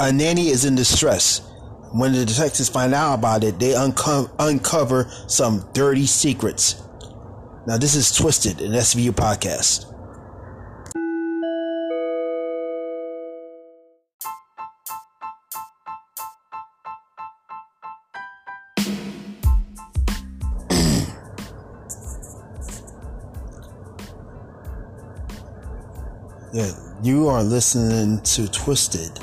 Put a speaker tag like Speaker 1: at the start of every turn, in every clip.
Speaker 1: A nanny is in distress. When the detectives find out about it, they unco- uncover some dirty secrets. Now, this is Twisted, an SVU podcast. yeah, you are listening to Twisted,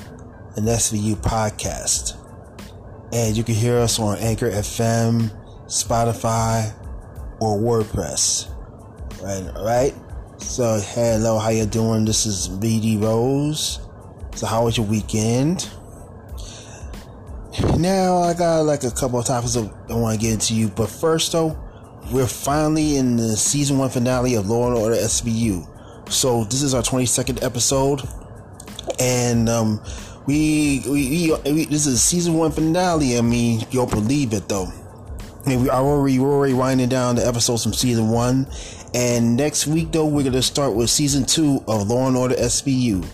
Speaker 1: an SVU podcast. And you can hear us on Anchor FM, Spotify, or WordPress. Right, right? So, hello, how you doing? This is BD Rose. So, how was your weekend? Now, I got like a couple of topics I want to get into you, but first, though, we're finally in the season one finale of Law and Order SVU. So, this is our 22nd episode, and um, we, we, we, this is season one finale. I mean, you don't believe it though. I mean, we are already, we're already winding down the episodes from season one. And next week though, we're going to start with season two of Law and Order SVU.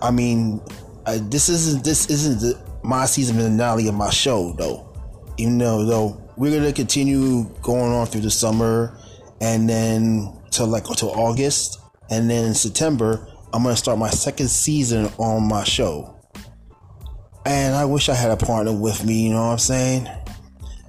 Speaker 1: I mean, this isn't, this isn't the, my season finale of my show though. Even though, though, we're going to continue going on through the summer and then till like until August. And then in September, I'm going to start my second season on my show. And I wish I had a partner with me, you know what I'm saying?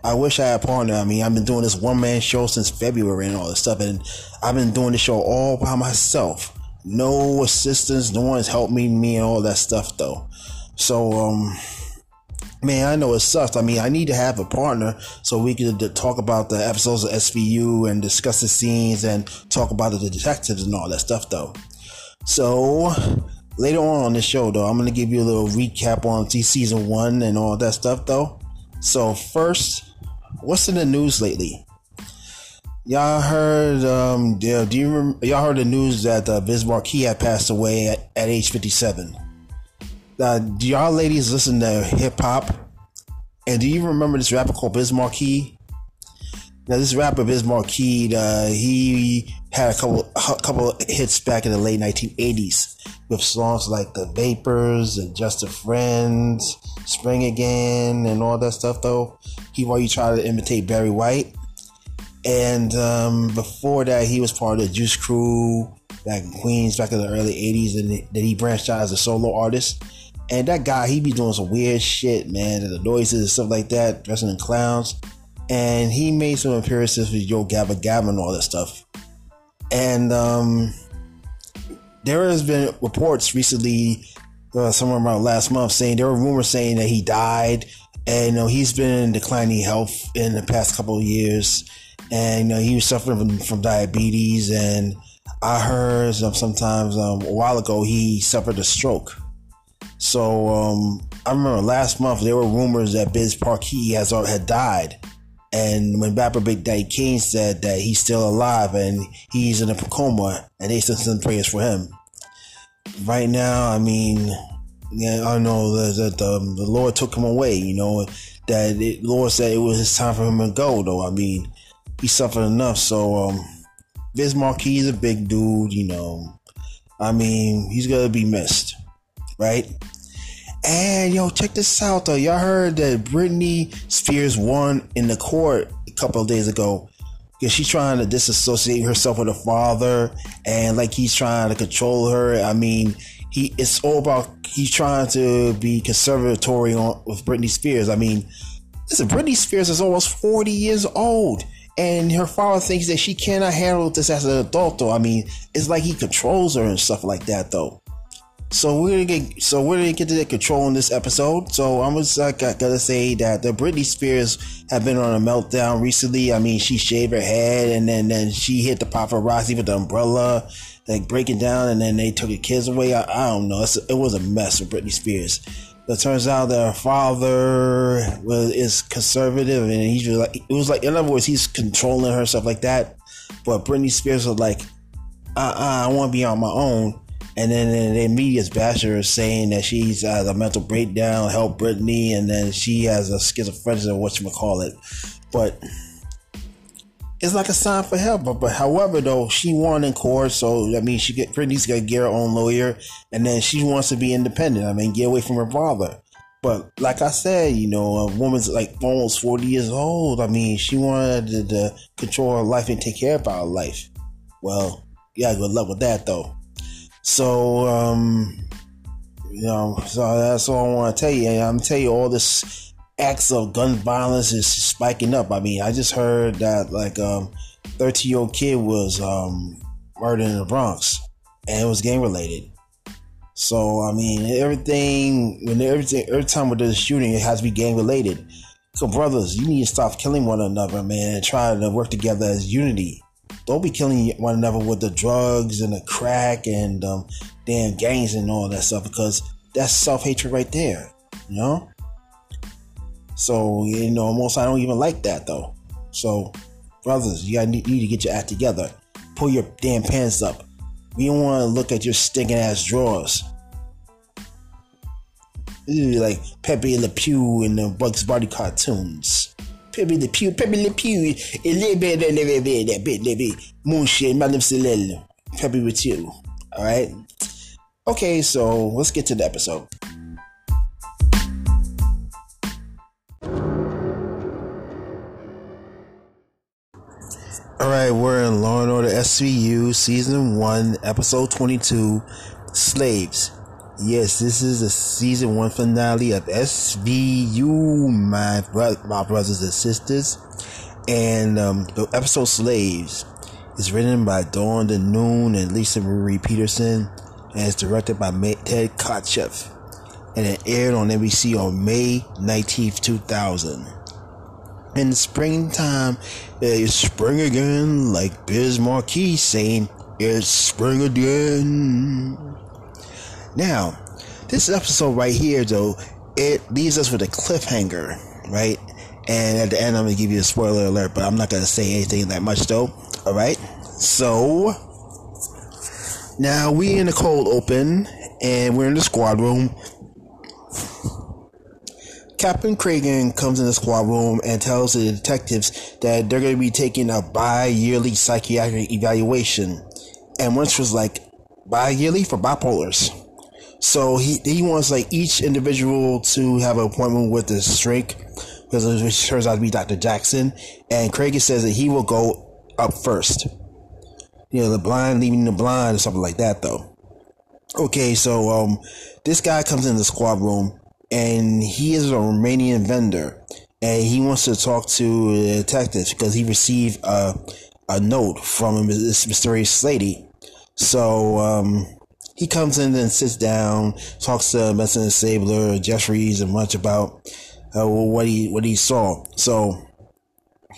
Speaker 1: I wish I had a partner. I mean, I've been doing this one man show since February and all this stuff, and I've been doing the show all by myself. No assistance, no one's helped me, me and all that stuff though. So, um, man, I know it sucks. I mean, I need to have a partner so we can talk about the episodes of SVU and discuss the scenes and talk about the detectives and all that stuff though. So, later on on the show though i'm going to give you a little recap on season one and all that stuff though. So first what's in the news lately? Y'all heard um do you remember, y'all heard the news that uh, Biz Markie had passed away at, at age 57 uh, do y'all ladies listen to hip-hop and do you remember this rapper called Biz Markie now, this rapper Biz Markie, uh, he had a couple a couple hits back in the late 1980s with songs like "The Vapors" and "Just a Friend," "Spring Again," and all that stuff. Though he while he tried to imitate Barry White, and um, before that, he was part of the Juice Crew back in Queens back in the early 80s, and then he branched out as a solo artist. And that guy, he be doing some weird shit, man, the noises and stuff like that, dressing in clowns and he made some appearances with Yo Gabba Gabba and all that stuff. And um, there has been reports recently, uh, somewhere around last month, saying there were rumors saying that he died, and you know he's been in declining health in the past couple of years, and you know he was suffering from, from diabetes, and I heard sometimes um, a while ago he suffered a stroke. So um, I remember last month there were rumors that Biz Markie has had died and when rapper Big Daddy Kane said that he's still alive and he's in a coma, and they sent some prayers for him. Right now, I mean, yeah, I know that the, um, the Lord took him away. You know that the Lord said it was his time for him to go. Though I mean, he suffered enough. So, um, Biz Markie is a big dude. You know, I mean, he's gonna be missed, right? And yo, check this out though. Y'all heard that Britney Spears won in the court a couple of days ago because she's trying to disassociate herself with her father and like he's trying to control her. I mean, he it's all about he's trying to be conservatory on with Britney Spears. I mean, listen, Britney Spears is almost 40 years old. And her father thinks that she cannot handle this as an adult, though. I mean, it's like he controls her and stuff like that, though. So we're gonna get so we're gonna get to the control in this episode. So I'm just like gotta say that the Britney Spears have been on a meltdown recently. I mean, she shaved her head and then then she hit the paparazzi with the umbrella, like breaking down, and then they took her kids away. I, I don't know. It's, it was a mess with Britney Spears. But it turns out that her father was is conservative, and he's just like it was like in other words, he's controlling her stuff like that. But Britney Spears was like, uh, uh I want to be on my own and then the media's bash her saying that she's uh, has a mental breakdown, help Britney, and then she has a schizophrenia or what you call it. But it's like a sign for help. But, but however, though, she won in court, so that means she get Britney's got to get her own lawyer, and then she wants to be independent. I mean, get away from her father. But like I said, you know, a woman's like almost 40 years old. I mean, she wanted to, to control her life and take care of her life. Well, yeah, good luck with that though. So, um, you know, so that's all I want to tell you. I'm tell you all this acts of gun violence is spiking up. I mean, I just heard that like um 13 year old kid was um murdered in the Bronx and it was gang related. So I mean, everything when everything every time with the shooting, it has to be gang related. So brothers, you need to stop killing one another, man, and try to work together as unity. Don't be killing one another with the drugs and the crack and um, damn gangs and all that stuff because that's self hatred right there, you know. So you know, most I don't even like that though. So, brothers, you gotta need, need to get your act together. Pull your damn pants up. We don't want to look at your stinking ass drawers. Like Pepe Le Pew in the Bugs Bunny cartoons. Pepe Le Pew, Pepe Le Pew, a little bit, little bit, a bit, a bit, Moonshine, Madame Celelle, Pepe with you. All right. Okay, so let's get to the episode. All right, we're in Law and Order SVU season one, episode twenty-two, Slaves. Yes, this is the season one finale of SVU, my bro- my brothers and sisters, and um, the episode Slaves is written by Dawn DeNoon and Lisa Marie Peterson, and it's directed by Ted Kotcheff, and it aired on NBC on May nineteenth, two thousand. In the springtime, it's spring again, like Biz Markie saying, it's spring again. Now, this episode right here, though, it leaves us with a cliffhanger, right? And at the end, I'm gonna give you a spoiler alert, but I'm not gonna say anything that much, though. All right. So now we in the cold open, and we're in the squad room, Captain Cragen comes in the squad room and tells the detectives that they're going to be taking a bi-yearly psychiatric evaluation. And once was like, bi-yearly for bipolars. So he, he wants like each individual to have an appointment with the shrink because it turns out to be Dr. Jackson. And Cragen says that he will go up first. You know, the blind leaving the blind or something like that though. Okay, so um, this guy comes in the squad room and he is a Romanian vendor, and he wants to talk to the detectives because he received a a note from this mysterious lady. So um, he comes in and sits down, talks to Benson Stabler, Jeffries, and much about uh, what he what he saw. So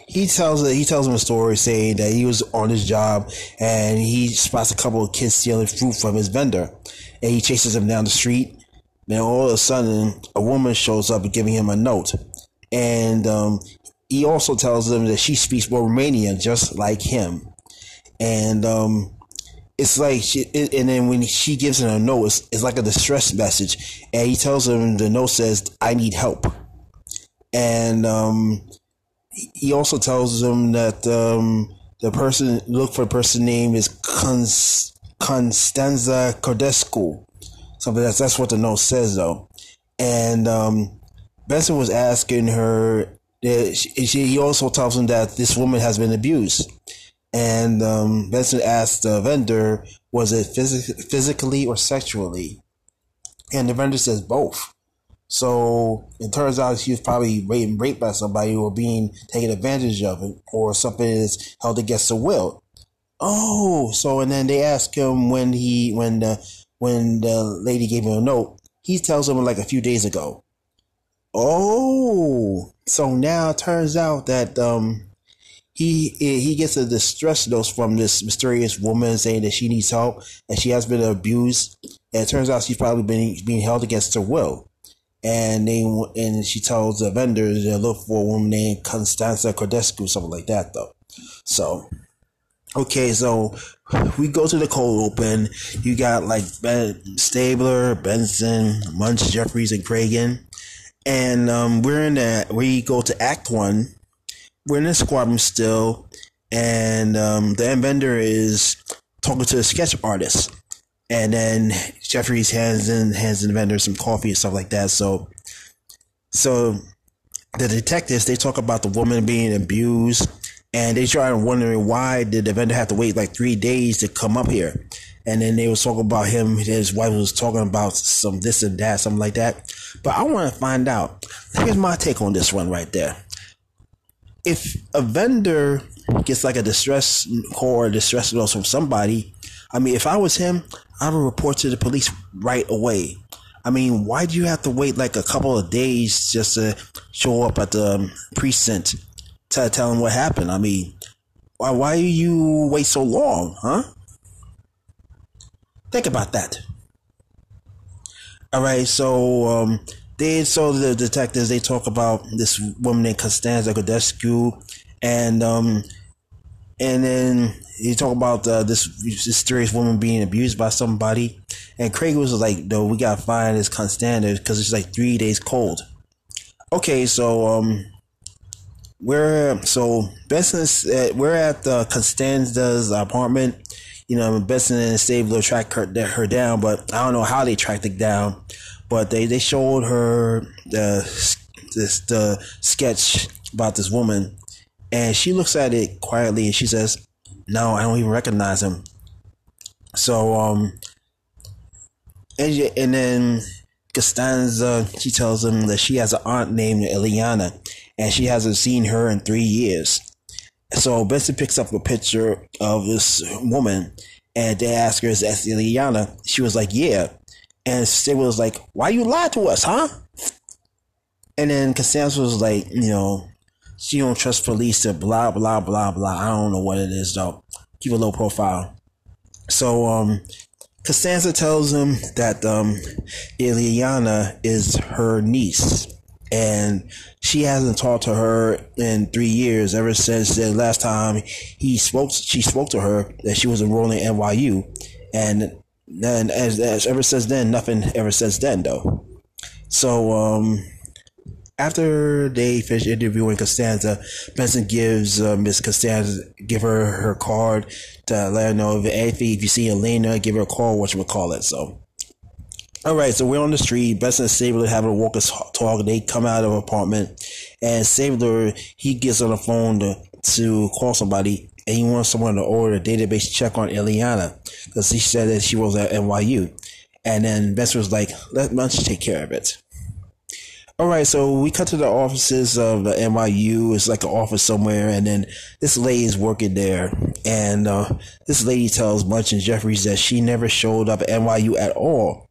Speaker 1: he tells he tells him a story saying that he was on his job and he spots a couple of kids stealing fruit from his vendor, and he chases them down the street then all of a sudden, a woman shows up giving him a note. And um, he also tells them that she speaks Romanian just like him. And um, it's like, she, and then when she gives him a note, it's, it's like a distress message. And he tells him the note says, I need help. And um, he also tells him that um, the person, look for the person name is Constanza Cordescu Something that's that's what the note says though. And um, Benson was asking her. That she, she, he also tells him that this woman has been abused. And um, Benson asked the vendor, was it phys- physically or sexually? And the vendor says both. So it turns out she was probably being raped by somebody or being taken advantage of it or something is held against her will. Oh, so and then they ask him when he when the when the lady gave him a note, he tells him like a few days ago. Oh, so now it turns out that um he he gets a distress note from this mysterious woman saying that she needs help and she has been abused. And it turns out she's probably been being held against her will. And they and she tells the vendors to look for a woman named Constanza Cordescu, something like that, though. So Okay, so we go to the cold open. You got like ben, Stabler, Benson, Munch, Jeffries, and Cragen. And um, we're in that. We go to Act One. We're in the squadron still, and um, the inventor is talking to a sketch artist. And then Jeffries hands in hands the inventor some coffee and stuff like that. So So the detectives they talk about the woman being abused, and they try wondering why did the vendor have to wait like three days to come up here. And then they was talking about him, his wife was talking about some this and that, something like that. But I want to find out. Here's my take on this one right there. If a vendor gets like a distress call or distress notice from somebody, I mean, if I was him, I would report to the police right away. I mean, why do you have to wait like a couple of days just to show up at the um, precinct to tell them what happened? I mean, why why you wait so long, huh? Think about that. All right, so um, they so the detectives they talk about this woman named Constanza Godescu, and um, and then you talk about uh, this mysterious woman being abused by somebody, and Craig was like, "No, we gotta find this Costanza because it's like three days cold." Okay, so um, we're so Benson, uh, we're at the Costanza's apartment. You know, Benson and Stabler track her, her down, but I don't know how they tracked it down. But they, they showed her the this the sketch about this woman, and she looks at it quietly and she says, "No, I don't even recognize him." So um, and and then Costanza she tells him that she has an aunt named Eliana, and she hasn't seen her in three years. So Benson picks up a picture of this woman, and they ask her, "Is that Eliana?" She was like, "Yeah." And Stabler was like, "Why you lie to us, huh?" And then Costanza was like, "You know, she don't trust police to blah blah blah blah. I don't know what it is though. Keep a low profile." So um, tells him that um, is her niece, and she hasn't talked to her in three years. Ever since the last time he spoke, she spoke to her that she was enrolling at NYU, and then as, as ever since then, nothing ever since then though. So um, after they finish interviewing Costanza, Benson gives uh, Miss Costanza give her her card to let her know if anything. If you see Elena, give her a call. What you would call it. So. All right, so we're on the street. Benson and Stabler having a walk talk. They come out of apartment, and Stabler he gets on the phone to to call somebody, and he wants someone to order a database check on Eliana because he said that she was at NYU. And then Benson was like, let Munch take care of it. All right, so we cut to the offices of the NYU. It's like an office somewhere, and then this lady is working there, and uh, this lady tells Munch and Jeffries that she never showed up at NYU at all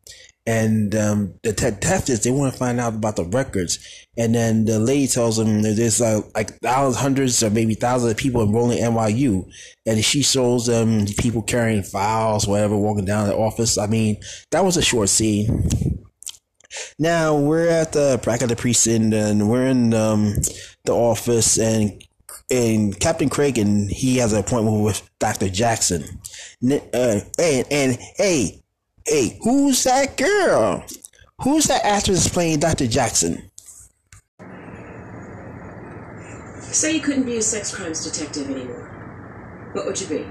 Speaker 1: and um, the detectives they want to find out about the records and then the lady tells them that there's uh, like thousands hundreds or maybe thousands of people enrolling nyu and she shows them people carrying files whatever walking down the office i mean that was a short scene now we're at the back of the precinct and we're in um, the office and and Captain Cragen he has an appointment with Dr. Jackson. Uh, and, and hey, Hey, who's that girl? Who's that actress playing Dr. Jackson?
Speaker 2: Say you couldn't be a sex crimes detective anymore. What would you be?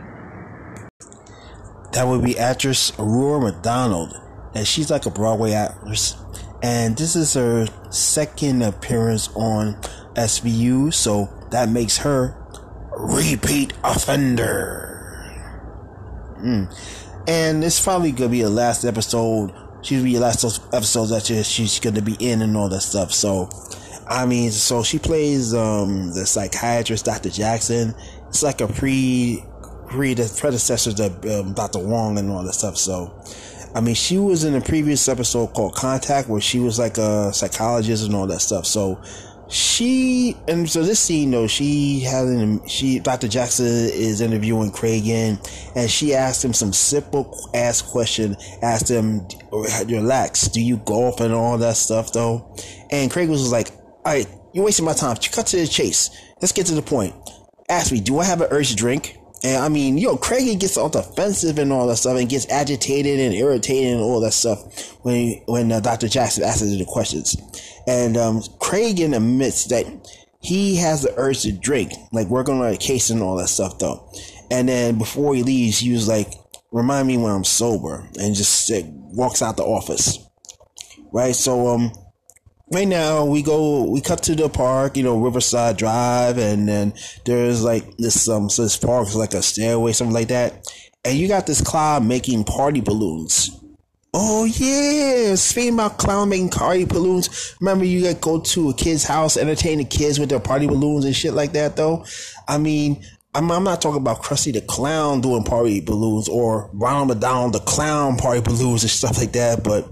Speaker 1: That would be actress Audra McDonald. And she's like a Broadway actress. And this is her second appearance on SVU, so that makes her repeat offender. Mm and it's probably gonna be the last episode. She'll be the last episode that she's gonna be in and all that stuff. So, I mean, so she plays um the psychiatrist Dr. Jackson. It's like a pre pre the predecessor to um, Dr. Wong and all that stuff. So, I mean, she was in a previous episode called Contact where she was like a psychologist and all that stuff. So, she and so this scene though she has an she Dr. Jackson is interviewing Cragen and she asked him some simple ass question asked him relax do you golf and all that stuff though and Craig was like all right you're wasting my time cut to the chase let's get to the point ask me do I have an urge to drink and I mean, yo, Craig gets all defensive and all that stuff, and gets agitated and irritated and all that stuff when when uh, Dr. Jackson asks him the questions. And um, Craig admits that he has the urge to drink, like working on a case and all that stuff, though. And then before he leaves, he was like, "Remind me when I'm sober," and just walks out the office. Right. So um, right now we go we cut to the park you know riverside drive and then there's like this um so this park is like a stairway something like that and you got this clown making party balloons Oh yeah, speaking about clown making party balloons. Remember, you got go to a kid's house, entertain the kids with their party balloons and shit like that. Though, I mean, I'm, I'm not talking about Krusty the Clown doing party balloons or Ronald McDonald the Clown party balloons and stuff like that. But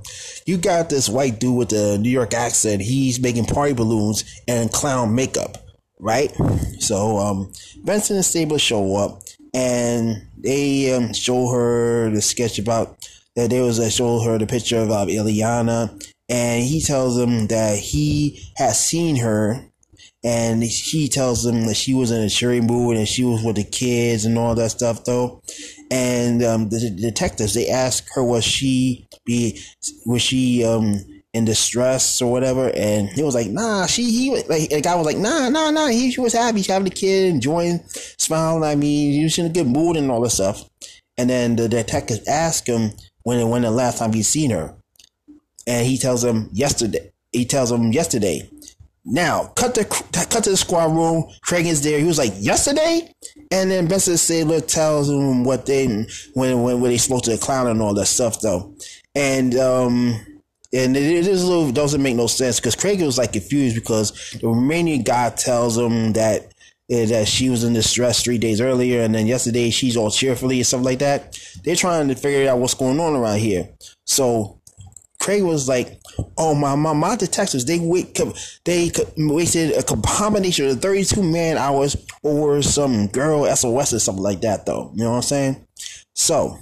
Speaker 1: you got this white dude with the New York accent. He's making party balloons and clown makeup, right? So, um, Benson and Stabler show up and they um, show her the sketch about that they was uh, show her the picture of uh, Illyana, and he tells them that he has seen her, and he tells them that she was in a cheery mood and she was with the kids and all that stuff though. And um, the, the detectives they ask her was she be was she um in distress or whatever, and he was like, nah, she he like the guy was like, nah, nah, nah, he she was happy, she having the kid, enjoying, smiling. I mean, he was in a good mood and all this stuff. And then the detectives ask him when when the last time he seen her, and he tells him yesterday. He tells him yesterday. Now cut the cut to the squad room. Craig is there. He was like yesterday, and then Benson Stabler tells him what they when when, when they spoke to the clown and all that stuff though, and um and it, little doesn't make no sense because Craig was like confused because the Romanian guy tells him that uh, that she was in distress three days earlier, and then yesterday she's all cheerfully and stuff like that. They're trying to figure out what's going on around here. So Craig was like, "Oh my my my detectives they wait they wasted a combination of thirty two man hours over some girl SOS or something like that though. You know what I'm saying? So,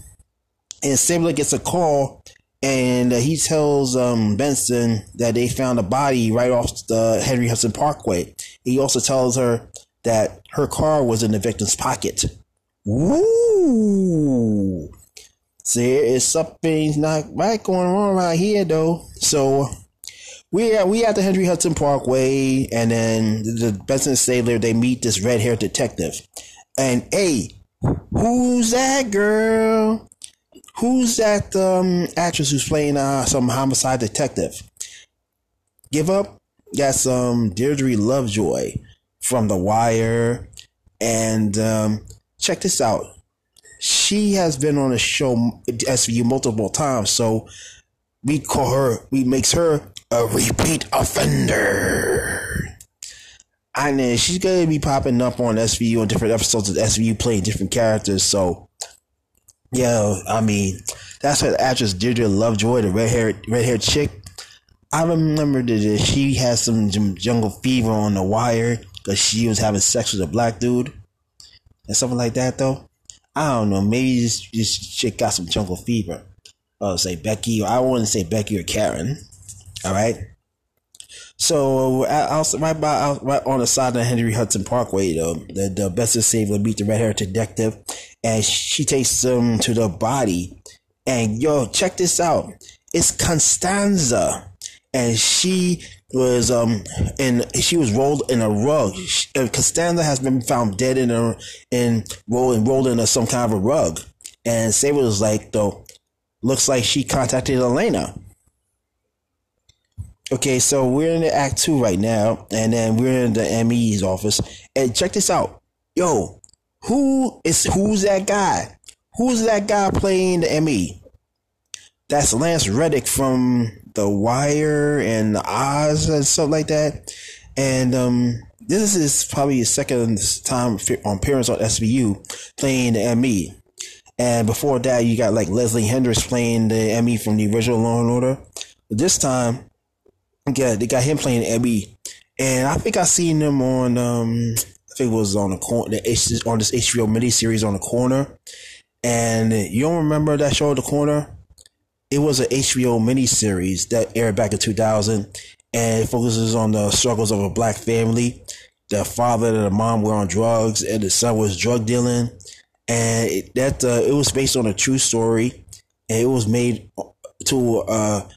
Speaker 1: and Stabler gets a call." And uh, he tells um, Benson that they found a body right off the Henry Hudson Parkway. He also tells her that her car was in the victim's pocket. Woo! See, it's something's not right going on right here, though. So we are we at the Henry Hudson Parkway, and then the Benson Stabler they meet this red haired detective, and hey, who's that girl? Who's that um, actress who's playing uh, some homicide detective? Give up. Got some Deirdre Lovejoy from The Wire. And um, check this out. She has been on the show SVU multiple times, so we call her, we makes her a repeat offender. I know she's gonna be popping up on SVU on different episodes of SVU playing different characters. So, yeah, I mean, that's what actress Deirdre Lovejoy, the red haired red haired chick. I remember that she had some jungle fever on the wire because she was having sex with a black dude and something like that though. I don't know. Maybe this, this chick got some jungle fever. Oh, say Becky. Or I wouldn't say Becky or Karen. All right. So out, right by right on the side of Henry Hudson Parkway, though, the the Benson Stabler meet the red haired detective, and she takes him to the body. And yo, check this out. It's Constanza, and she was um and she was rolled in a rug. Costanza has been found dead in a in rolled rolled in a, some kind of a rug. And Stabler was like, though, looks like she contacted Elena. Okay, so we're in the act two right now, and then we're in the ME's office. And check this out. Yo, who is who's that guy? Who's that guy playing the ME? That's Lance Reddick from The Wire and the Oz and stuff like that. And um, this is probably his second time on appearance on SVU playing the ME. And before that, you got like Leslie Hendrix playing the ME from the original Law and Order. But this time, yeah, they got him playing ME. And I think I seen him on, um, I think it was on the corner, on this HBO miniseries on the corner. And you don't remember that show, The Corner? It was an HBO miniseries that aired back in 2000 and it focuses on the struggles of a black family. The father and the mom were on drugs and the son was drug dealing. And it, that uh, it was based on a true story and it was made to uh,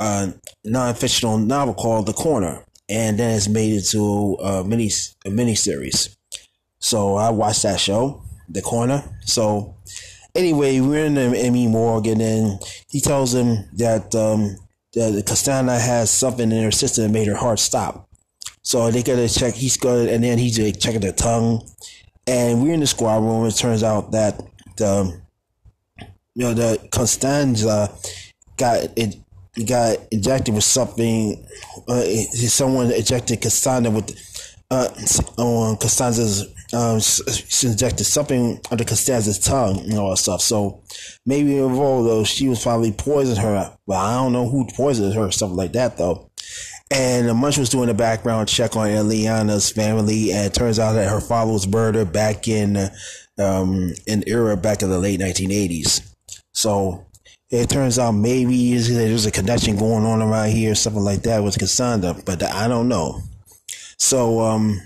Speaker 1: a non-fictional novel called The Corner. And then it's made into a mini a mini series. So I watched that show, The Corner. So anyway, we're in the ME morgue, and he tells him that um, that Castana has something in her system that made her heart stop. So they gotta check. He's good, and then he's like, checking the tongue. And we're in the squad room. And it turns out that the you know the Constanza got it got injected with something. Uh, someone ejected Costanza with uh, on Costanza's um, injected something under Costanza's tongue and all that stuff. So maybe involved though she was probably poisoned her. But I don't know who poisoned her, stuff like that though. And the Munch was doing a background check on Eliana's family, and it turns out that her father was murdered back in um, in era back in the late 1980s. So it turns out maybe there's a connection going on around here, something like that with Cassandra, but I don't know. So um,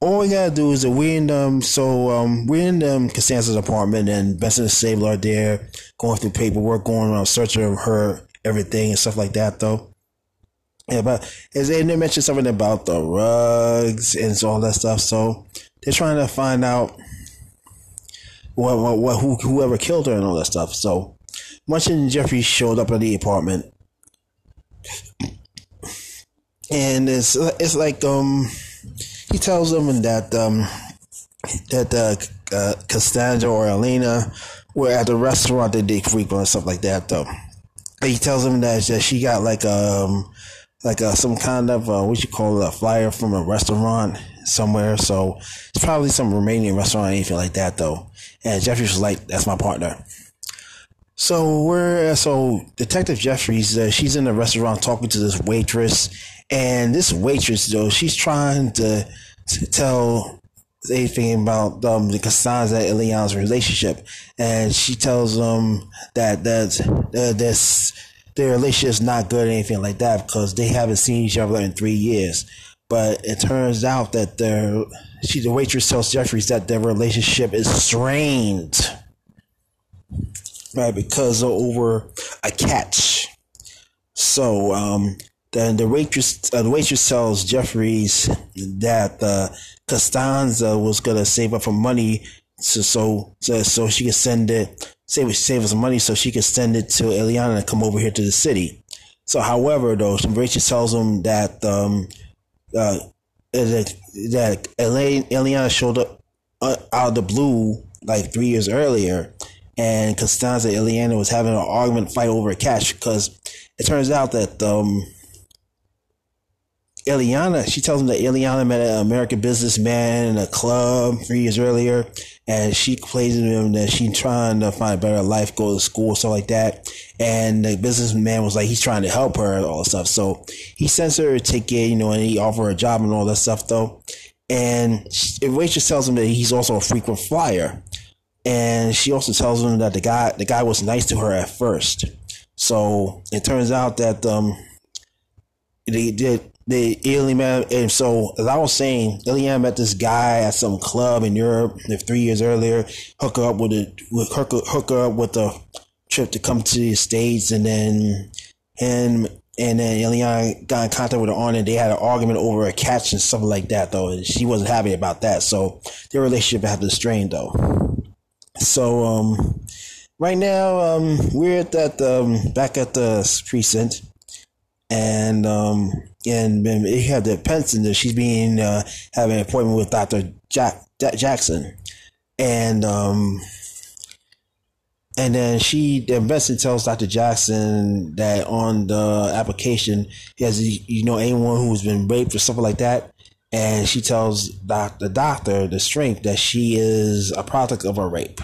Speaker 1: all we gotta do is that we're in um so um we're in um Cassandra's apartment and Benson and Stabler are there going through paperwork, going around searching of her everything and stuff like that though. Yeah, but as they mentioned something about the rugs and all that stuff, so they're trying to find out what what, what who whoever killed her and all that stuff. So Munch and Jeffrey showed up at the apartment, and it's it's like um he tells them that um, that uh, uh, or Elena were at the restaurant that they frequent and stuff like that. Though he tells them that, that she got like um like a, some kind of uh, what you call it, a flyer from a restaurant somewhere. So it's probably some Romanian restaurant, or anything like that though. And Jeffries was like, "That's my partner." So we're so Detective Jeffries. Uh, she's in the restaurant talking to this waitress, and this waitress, though, she's trying to, to tell anything about um, the Costanza and Eliana's relationship, and she tells them that that uh, this their relationship is not good or anything like that because they haven't seen each other in three years. But it turns out that their she the waitress tells Jeffries that their relationship is strained, right? Because over a catch. So um, then the waitress, uh, the waitress tells Jeffries that uh, Costanza was gonna save up for money, so so so, she could send it, save save us money, so she could send it to Eliana to come over here to the city. So, however, though, Rachel tells him that um, uh, that that Eliana showed up uh, out of the blue like three years earlier, and Costanza and Eliana was having an argument fight over cash because it turns out that um, Eliana, she tells him that Eliana met an American businessman in a club three years earlier, and she plays to him that she's trying to find a better life, go to school, stuff like that. And the businessman was like, he's trying to help her and all that stuff. So he sends her a ticket, you know, and he offers her a job and all that stuff, though. And waitress tells him that he's also a frequent flyer. And she also tells him that the guy, the guy was nice to her at first. So it turns out that, um, they did the man, and so as I was saying, Eliana met this guy at some club in Europe three years earlier. Hook her up with a hook, hook her up with a trip to come to the states, and then him and then Eliana got in contact with her on, and they had an argument over a catch and something like that. Though and she wasn't happy about that, so their relationship had to strain though. So um, right now um, we're at that um, back at the precinct and um and, he had the Benson that she's being uh, having an appointment with Doctor Jack, Jack Jackson, and um and then she the investor tells Dr. Jackson that on the application he has you know anyone who's been raped or something like that. And she tells doc, the doctor, the shrink, that she is a product of a rape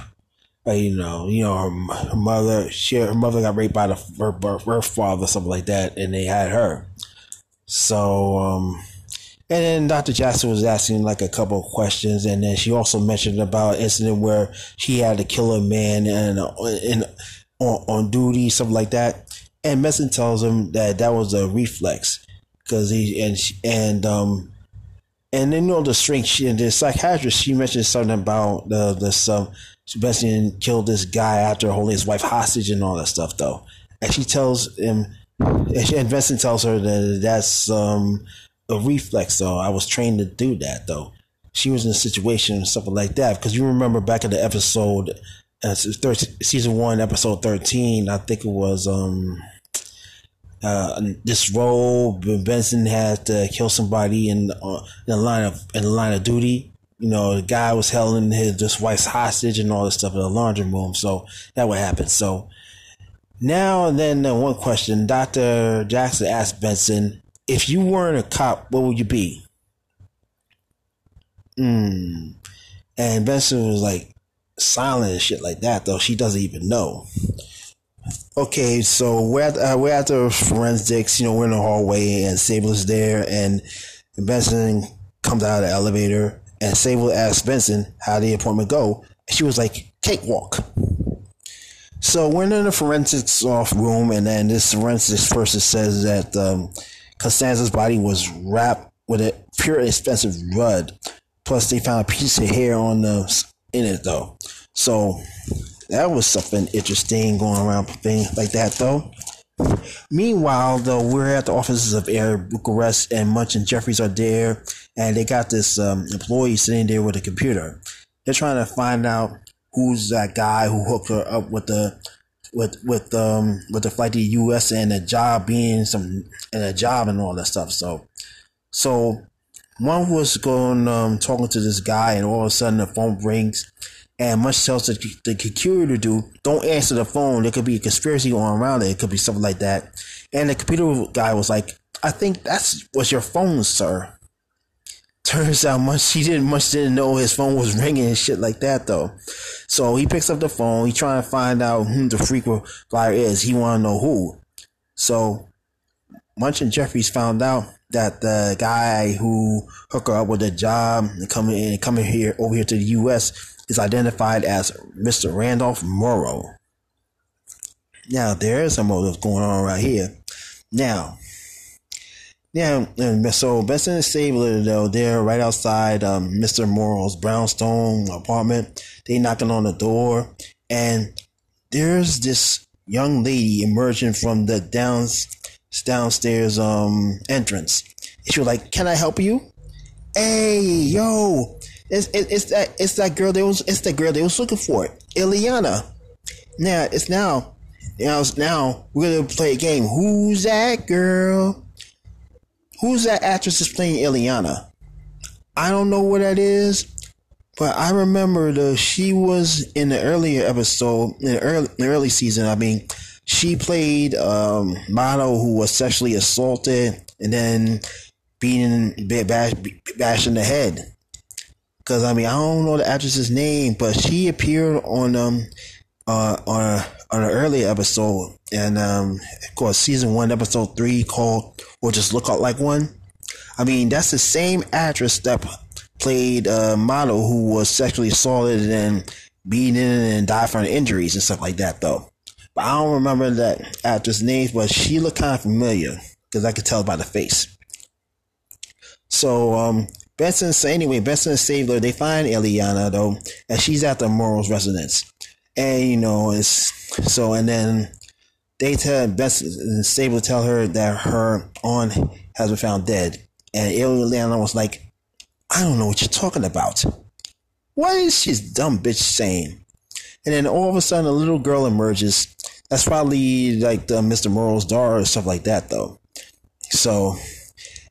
Speaker 1: you know, you know, her, her, mother, she, her mother got raped by the, her, her father, something like that, and they had her. So, um, and then Dr. Jackson was asking like a couple of questions, and then she also mentioned about incident where she had to kill a man and in on, on duty, something like that. And Messon tells him that that was a reflex because he and and um and then you know the shrink. She and the psychiatrist she mentioned something about the the some Sebastian killed this guy after holding his wife hostage and all that stuff, though. And she tells him, and Vincent tells her that that's um, a reflex, though. I was trained to do that, though. She was in a situation and something like that. Because you remember back in the episode, uh, 13, season one, episode 13, I think it was, um, uh, this role, Benson had to kill somebody in, uh, in the line of in the line of duty. You know, the guy was holding his just wife's hostage and all this stuff in the laundry room. So that would happen. So now and then, uh, one question: Doctor Jackson asked Benson, "If you weren't a cop, what would you be?" Hmm. And Benson was like silent and shit like that, though she doesn't even know. Okay, so we're at uh, we're at the forensics. You know, we're in the hallway, and Stabler's there, and Benson comes out of the elevator, and Stabler asked Benson how the appointment go. And she was like, "Cakewalk." So we're in the forensics off room, and then this forensics person says that um, Costanza's body was wrapped with a pure expensive rug. Plus, they found a piece of hair on the in it though. So that was something interesting going around things like that though. Meanwhile, though, we're at the offices of Air Bucharest and Munch and Jeffries are there, and they got this um, employee sitting there with a computer. They're trying to find out who's that guy who hooked her up with the with with um with the flight to the U.S. and the job being some and a job and all that stuff. So, so one was going um talking to this guy, and all of a sudden the phone rings, and Munch tells the, the computer to do, don't answer the phone. There could be a conspiracy going around it. It could be something like that. And the computer guy was like, I think that's was your phone, sir. Turns out Munch he didn't Munch didn't know his phone was ringing and shit like that though. So he picks up the phone. He trying to find out who the frequent flyer is. He want to know who. So Munch and Jeffries found out that the guy who hooked her up with a job and coming in coming here over here to the U.S is identified as Mr. Randolph Morrow. Now, there is a motive going on right here. Now, yeah, so Benson and Stabler, though, they're right outside um, Mr. Morrow's brownstone apartment. They knocking on the door, and there's this young lady emerging from the downs downstairs um entrance. She was like, "Can I help you?" Hey, yo, it's, it, it's that it's that girl they was it's the girl they was looking for, Illyana. Now it's now now now we're gonna play a game. Who's that girl? Who's that actress that's playing Illyana? I don't know what that is, but I remember the she was in the earlier episode in the early, in the early season. I mean, she played um model who was sexually assaulted and then beaten bash, in the head. Cause I mean I don't know the actress's name, but she appeared on um uh on on an earlier episode, and um of course season one episode three called "Or Just Look Out Like One." I mean that's the same actress that played a model who was sexually assaulted and beaten and died from injuries and stuff like that, though. But I don't remember that actress' name, but she looked kind of familiar because I could tell by the face. So um, Benson, so anyway, Benson and Stabler, they find Eliana, though, and she's at the Morrow's residence. And, you know, it's so, and then they tell Benson and Stabler tell her that her aunt has been found dead. And Eliana was like, I don't know what you're talking about. What is this dumb bitch saying? And then all of a sudden, a little girl emerges. That's probably like the Mr. Morrow's daughter or stuff like that, though. So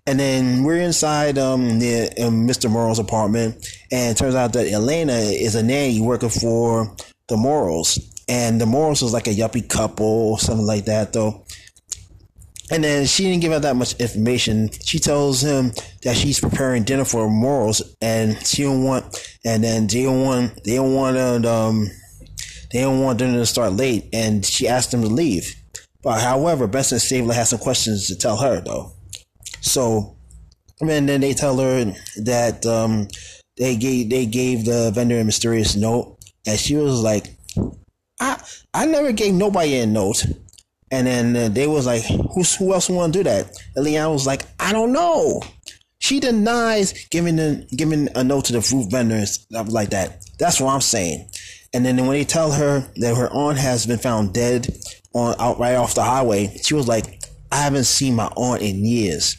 Speaker 1: and then we're inside um, the, um, Mr. Morrow's apartment, and it turns out that Elena is a nanny working for the Morrows. And the Morrows is like a yuppie couple, or something like that, though. And then she didn't give out that much information. She tells him that she's preparing dinner for Morrows, and she don't want, and then they don't want, they don't want, um, they don't want dinner to start late, and she asked him to leave. But however, Benson and Stabler has some questions to tell her, though. So, and then they tell her that um, they gave they gave the vendor a mysterious note, and she was like, "I I never gave nobody a note." And then they was like, "Who's who else want to do that?" And Leon was like, "I don't know." She denies giving the, giving a note to the fruit vendor and stuff like that. That's what I'm saying. And then when they tell her that her aunt has been found dead on out right off the highway, she was like, "I haven't seen my aunt in years."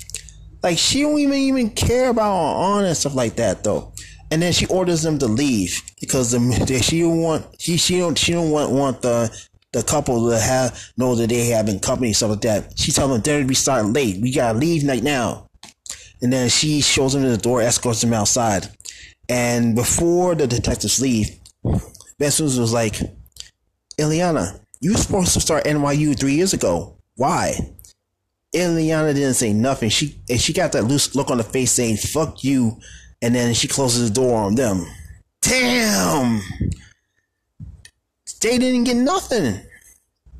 Speaker 1: Like she don't even even care about her honor and stuff like that though. And then she orders them to leave because the, she don't want she she don't she don't want want the the couple to have know that they have in company stuff like that. She tells them they're be starting late. We gotta leave right now. And then she shows them to the door, escorts them outside. And before the detectives leave, Benson was like, Ileana, you were supposed to start NYU three years ago. Why? Ileana didn't say nothing. She and she got that loose look on the face saying, fuck you. And then she closes the door on them. Damn! They didn't get nothing.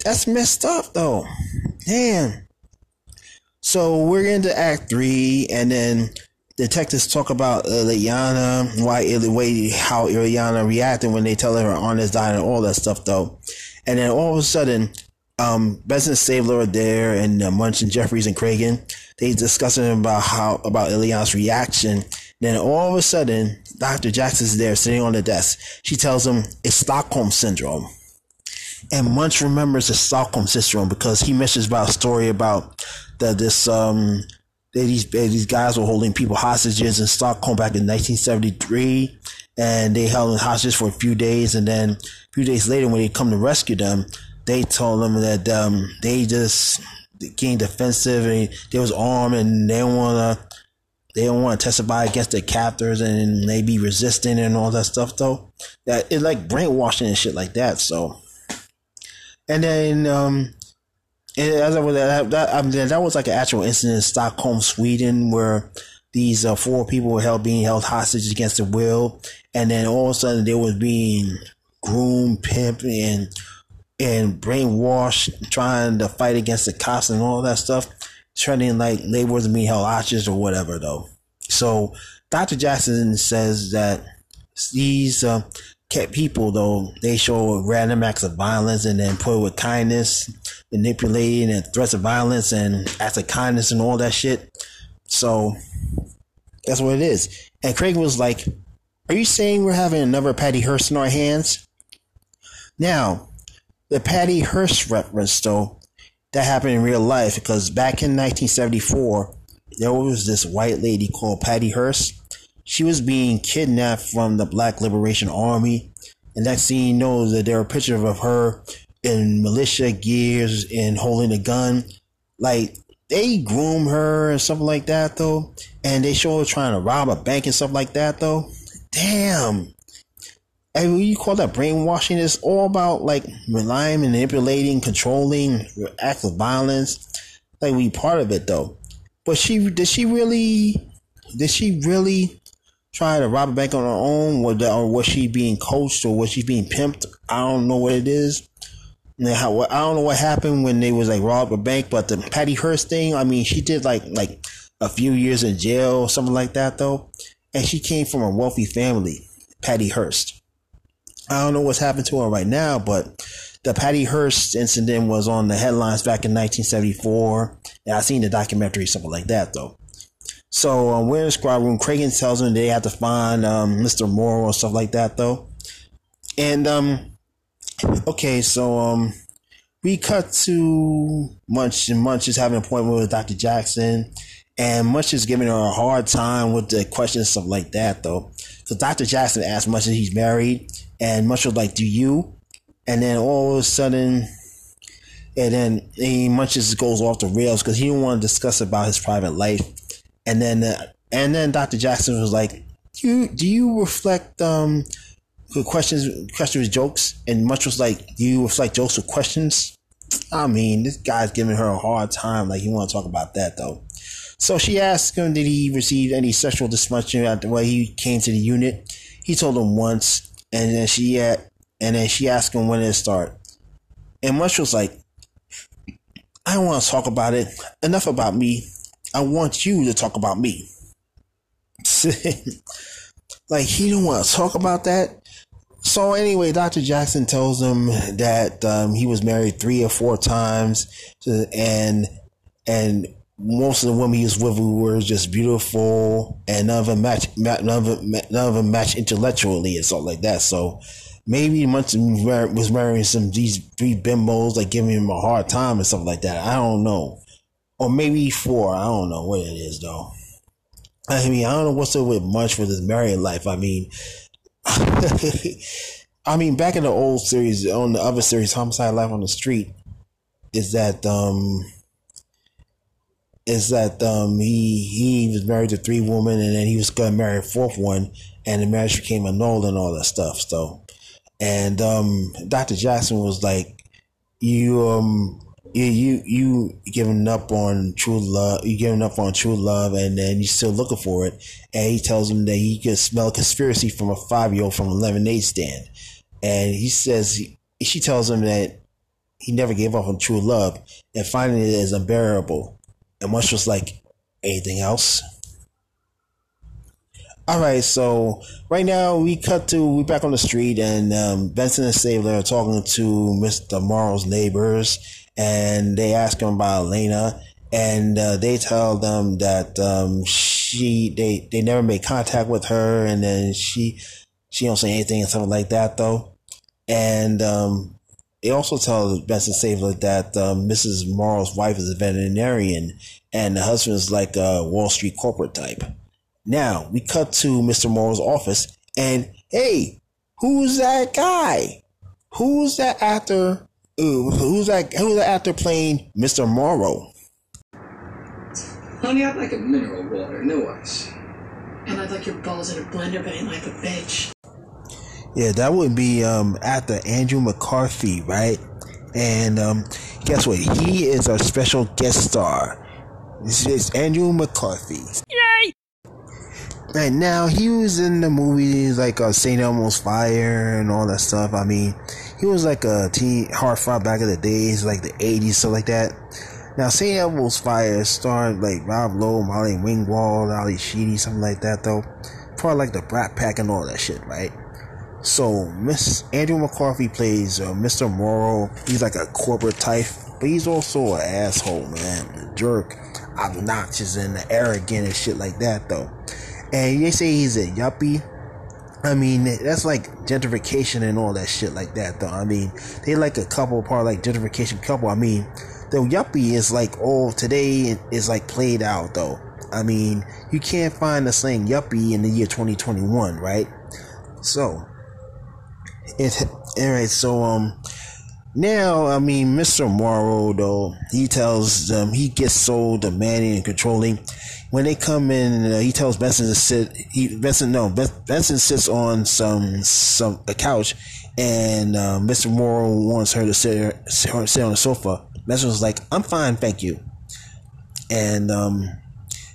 Speaker 1: That's messed up though. Damn. So we're into Act Three, and then detectives talk about Ileana, why way how Ileana reacted when they tell her her aunt has died, and all that stuff though. And then all of a sudden, um, Benson Stabler are there, and uh, Munch and Jeffries and Cragen. They discussing about how about Ileana's reaction. Then all of a sudden, Dr. Jackson's there sitting on the desk. She tells him it's Stockholm syndrome. And Munch remembers the Stockholm syndrome because he mentions about a story about that this um that these these guys were holding people hostages in Stockholm back in 1973, and they held them hostages for a few days, and then a few days later, when they come to rescue them, they told them that um they just getting defensive and they was armed and they don't want to they don't want to testify against their captors and they be resistant and all that stuff though. That it like brainwashing and shit like that so. And then um and as I was that, that, I mean, that was like an actual incident in Stockholm, Sweden, where these uh, four people were held being held hostage against their will, and then all of a sudden they was being groomed, pimped, and and brainwashed, trying to fight against the cops and all that stuff, turning like wasn't being held or whatever though. So Dr. Jackson says that these uh, people though they show random acts of violence and then put with kindness manipulating and threats of violence and acts of kindness and all that shit so that's what it is and Cragen was like are you saying we're having another patty hearst in our hands now the patty hearst reference though that happened in real life because back in 1974 there was this white lady called patty hearst she was being kidnapped from the Black Liberation Army. And that scene knows that there are pictures of her in militia gears and holding a gun. Like they groom her and stuff like that though. And they show her trying to rob a bank and stuff like that though. Damn. And you call that brainwashing, it's all about like relying, manipulating, controlling, acts of violence. Like we part of it though. But she did she really did she really try to rob a bank on her own, or was she being coached, or was she being pimped? I don't know what it is. How, I don't know what happened when they was like robbed a bank, but the Patty Hearst thing, I mean, she did like like a few years in jail or something like that though, and she came from a wealthy family, Patty Hearst. I don't know what's happened to her right now, but the Patty Hearst incident was on the headlines back in 1974. And I seen the documentary, something like that though. So um, we're in the squad room. Cragen tells them they have to find um, Mr. Morrow and stuff like that, though. And um, okay, so um, we cut to Munch, and Munch is having an appointment with Dr. Jackson, and Munch is giving her a hard time with the questions, stuff like that, though. So Dr. Jackson asked Munch if he's married, and Munch was like, "Do you?" And then all of a sudden, and then he Munch just goes off the rails because he didn't want to discuss about his private life and then uh, and then Dr. Jackson was like, "Do you do you reflect um questions questions with jokes?" And Munch was like, "Do you reflect jokes with questions?" I mean, this guy's giving her a hard time. Like, you want to talk about that though. So she asked him, did he receive any sexual dysfunction after the way he came to the unit? He told him once, and then she had, and then she asked him when it start. And Munch was like, I don't want to talk about it. Enough about me. I want you to talk about me. like he don't want to talk about that. So anyway, Dr. Jackson tells him that um, he was married three or four times, and and most of the women he was with were just beautiful, and none of them match none of them, none of them match intellectually and stuff like that. So maybe Munson was marrying some these three bimbos, like giving him a hard time and stuff like that. I don't know or maybe four. I don't know what it is though. I mean, I don't know what's up with Munch with his married life. I mean, I mean, back in the old series, on the other series, Homicide Life on the Street, is that um is that um he he was married to three women and then he was gonna marry a fourth one and the marriage became annulled and all that stuff. So and um Dr. Jackson was like you um you you you giving up on true love you giving up on true love and then you still looking for it and he tells him that he could smell conspiracy from a five year old from a lemonade stand and he says she tells him that he never gave up on true love and finding it is unbearable and much was like anything else all right, so right now we cut to we back on the street, and um, Benson and Stabler are talking to Mr. Morrow's neighbors, and they ask him about Elena, and uh, they tell them that um, she they they never made contact with her, and then she she don't say anything and something like that though, and um, they also tell Benson Stabler that um, Mrs. Morrow's wife is a veterinarian, and the husband is like a Wall Street corporate type. Now we cut to Mr. Morrow's office, and hey, who's that guy? Who's that actor? Ooh, who's that? Who's that actor playing Mr. Morrow?
Speaker 3: Honey, I'd like a mineral water, no ice.
Speaker 2: And I'd like your balls in a blender, but ain't like a bitch.
Speaker 1: Yeah, that would be um, actor Andrew McCarthy, right? And um, guess what? He is our special guest star. This is Andrew McCarthy. Yay! And now he was in the movies like uh, St. Elmo's Fire and all that stuff. I mean, he was like a teen heartthrob back in the days, like the 80s, stuff like that. Now, St. Elmo's Fire starred like Rob Lowe, Molly Ringwald, Ally Sheedy, something like that, though. Probably like the Brat Pack and all that shit, right? So, Miss Andrew McCarthy plays uh, Mr. Morrow. He's like a corporate type, but he's also an asshole, man. A jerk, obnoxious, and arrogant and shit like that, though and they say he's a yuppie. I mean, that's like gentrification and all that shit like that, though. I mean, they like a couple part like gentrification couple. I mean, the yuppie is like, oh, today is like played out, though. I mean, you can't find the slang yuppie in the year 2021, right? So, it, alright, so, um, now, I mean, Mr. Morrow, though, he tells them he gets so demanding and controlling when they come in, uh, he tells Benson to sit. He Benson no Benson sits on some some a couch, and uh, Mr. Morrow wants her to sit sit on the sofa. Benson was like, "I'm fine, thank you." And um,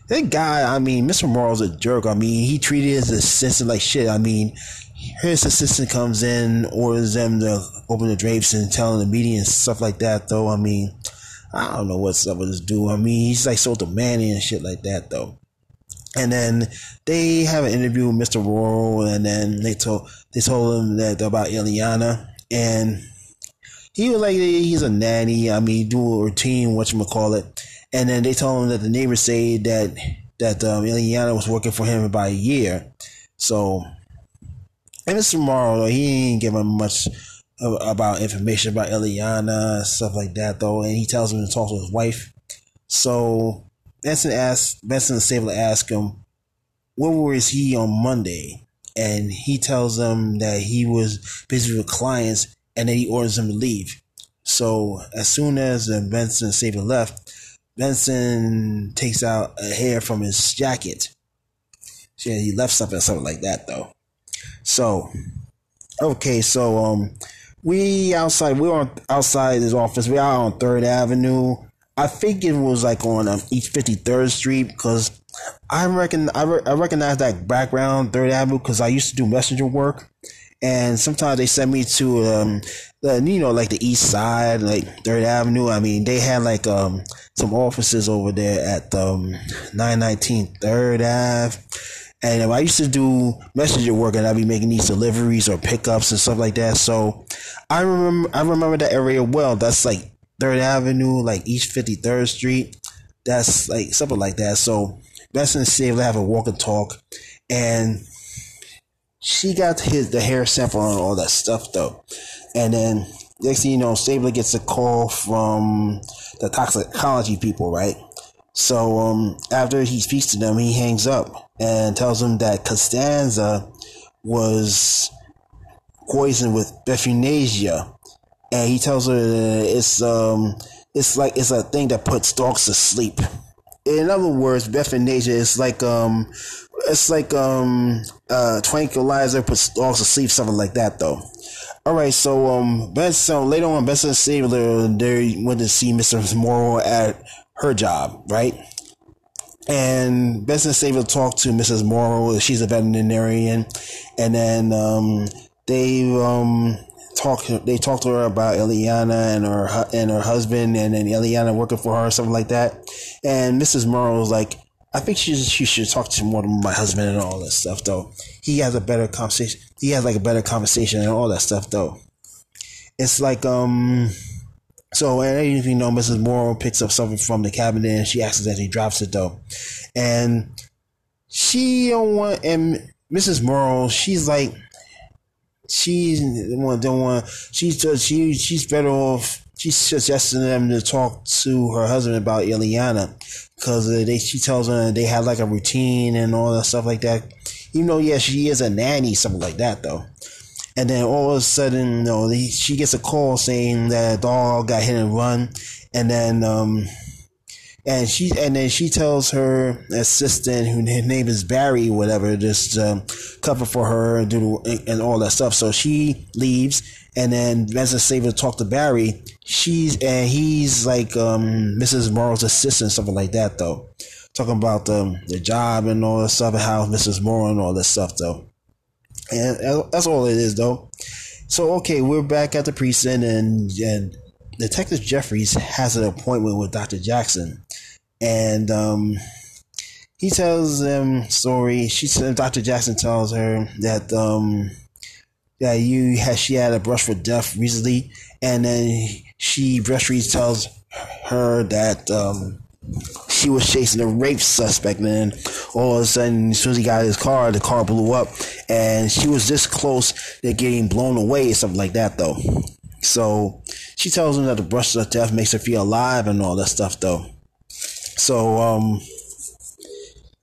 Speaker 1: that guy, I mean, Mr. Morrow's a jerk. I mean, he treated his assistant like shit. I mean, his assistant comes in, orders them to open the drapes and tell the media and stuff like that. Though, I mean I don't know what's up with this dude. I mean, he's like so demanding and shit like that, though. And then they have an interview with Mr. Morrow, and then they told they told him that about Ileana, and he was like he's a nanny. I mean, do a routine, what you call it. And then they told him that the neighbors say that that um, Ileana was working for him about a year. So, and Mr. Morrow, he ain't giving much about information about Eliana and stuff like that, though, and he tells him to talk to his wife. So Benson asks Benson is able to ask him, where was he on Monday? And he tells them that he was busy with clients and then he orders him to leave. So as soon as uh, Benson and Stabler left, Benson takes out a hair from his jacket. So he left something, something like that, though. So, okay, so um, we outside. We were outside his office. We are on Third Avenue. I think it was like on um, East Fifty Third Street because I reckon I, re- I recognize that background Third Avenue because I used to do messenger work, and sometimes they send me to um the you know like the East Side like Third Avenue. I mean they had like um some offices over there at um nine nineteen Third Ave and I used to do messenger work, and I'd be making these deliveries or pickups and stuff like that. So I remember, I remember that area well. That's like Third Avenue, like East Fifty Third Street. That's like something like that. So Benson and Stabler have a walk and talk, and she got his the hair sample and all that stuff though, and then next thing you know, Stabler gets a call from the toxicology people, right? So um, after he speaks to them, he hangs up and tells them that Costanza was poisoned with Beuthanasia, and he tells her it's um it's like it's a thing that puts dogs to sleep. In other words, Beuthanasia is like um it's like um uh tranquilizer puts dogs to sleep, something like that though. All right, so um, Ben, so later on, Benson and Stabler they went to see Mr. Morrow at her job, right? And Benson and Stabler talked to Mrs. Morrow. She's a veterinarian, and then um, they um talk they talked to her about Eliana and her and her husband, and then Eliana working for her, or something like that. And Mrs. Morrow was like, I think she she should talk to more to my husband and all that stuff though. He has a better conversation. He has like a better conversation and all that stuff though. It's like um. So if you know, Mrs. Morrow picks up something from the cabinet and she accidentally drops it though, and she don't want and Mrs. Morrow she's like she's don't want just she she's better off she's suggesting them to talk to her husband about Ileana because they she tells them they have like a routine and all that stuff like that. Even though yeah she is a nanny something like that though. And then all of a sudden, you know, she gets a call saying that a dog got hit and run, and then um, and she and then she tells her assistant, who her name is Barry, whatever, just um, cover for her and do and all that stuff. So she leaves, and then Benson Stabler talk to Barry. She's and he's like um, Mrs. Morrow's assistant, something like that, though. Talking about the the job and all that stuff, and how Mrs. Morrow and all this stuff, though. And that's all it is, though. So okay, we're back at the precinct, and and Detective Jeffries has an appointment with Dr. Jackson, and um, he tells them story. She said Dr. Jackson tells her that um, that you had she had a brush for death recently, and then she Jeffries tells her that um, she was chasing a rape suspect, then all of a sudden, as soon as he got his car, the car blew up, and she was this close to getting blown away, something like that, though. So she tells him that the brush of death makes her feel alive and all that stuff, though. So, um,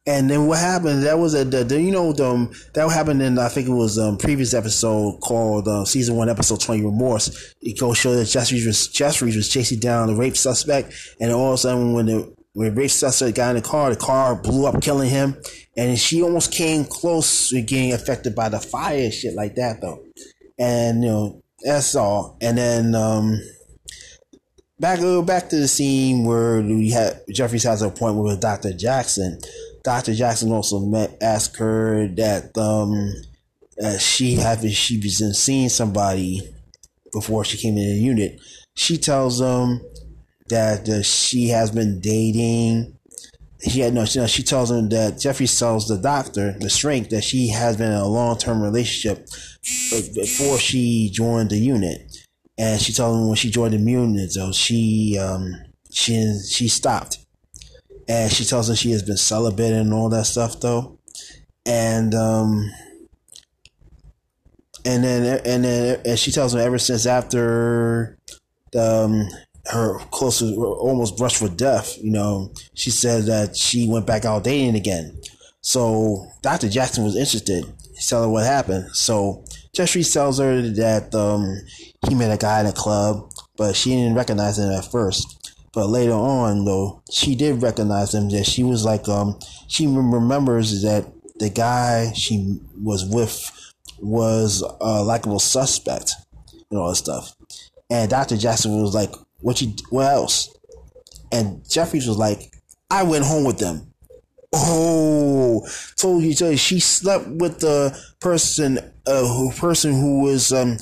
Speaker 1: and then what happened? That was a the, the you know the, um, that happened in I think it was um previous episode called uh, season one episode twenty remorse. It goes show that Jeffries was Jeffries was chasing down the rape suspect, and all of a sudden when the when rape suspect got in the car, the car blew up, killing him, and she almost came close to getting affected by the fire shit like that though. And you know that's all. And then um, back back to the scene where we had Jeffries has an appointment with Doctor Jackson. Doctor Jackson also met asked her that um, uh, she have she was seeing somebody before she came in the unit. She tells them that she has been dating she had no, she, she tells him that Jeffrey tells the doctor, the shrink, that she has been in a long term relationship before she joined the unit. And she told him when she joined the unit, so she, um, she, she stopped. And she tells him she has been celibate and all that stuff though. And, um, and then, and then, and she tells him ever since after, um, her close almost brushed with death. You know, she said that she went back out dating again. So Dr. Jackson was interested. He tell her what happened. So Jeffrey tells her that um, he met a guy in a club, but she didn't recognize him at first. But later on, though, she did recognize him. That she was like, um, she remembers that the guy she was with was a likable suspect and all that stuff. And Dr. Jackson was like, what you what else? And Jeffries was like, I went home with them. Oh, told you, told you she slept with the person, uh, who person who was um,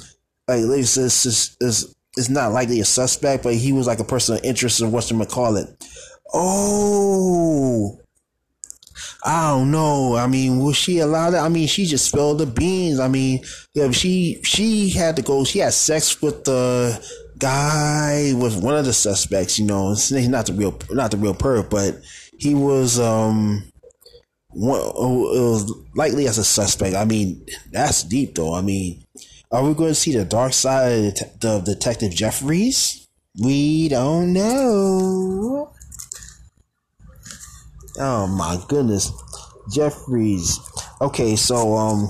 Speaker 1: like is is is is not likely a suspect, but he was like a person of interest in Western it. Oh, I don't know. I mean, was she allowed? I mean, she just spilled the beans. I mean, yeah, she she had to go. She had sex with the guy was one of the suspects. You know, he's not the real, not the real perp, but he was um one, it was likely as a suspect. I mean, that's deep though. I mean, are we going to see the dark side of Detective Jeffries? We don't know. Oh my goodness, Jeffries. Okay, so um,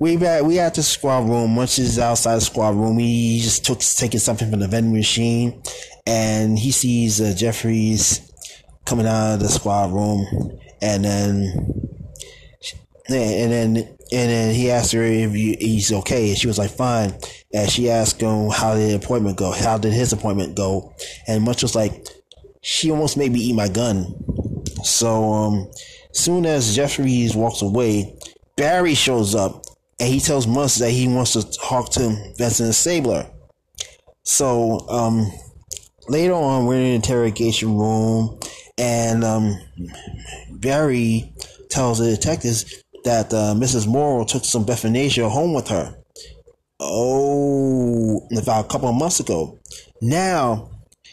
Speaker 1: we back. We at the squad room. Munch is outside the squad room. He just took taking something from the vending machine, and he sees uh, Jeffries coming out of the squad room, and then and then and then he asked her if he's okay, and she was like fine. And she asked him how did the appointment go? How did his appointment go? And Munch was like, she almost made me eat my gun. So um, soon as Jeffries walks away, Barry shows up and he tells Munch that he wants to talk to Benson Stabler. So um, later on, we're in the interrogation room, and um, Barry tells the detectives that uh, Mrs. Morrow took some Beuthanasia home with her. Oh, about a couple of months ago. Now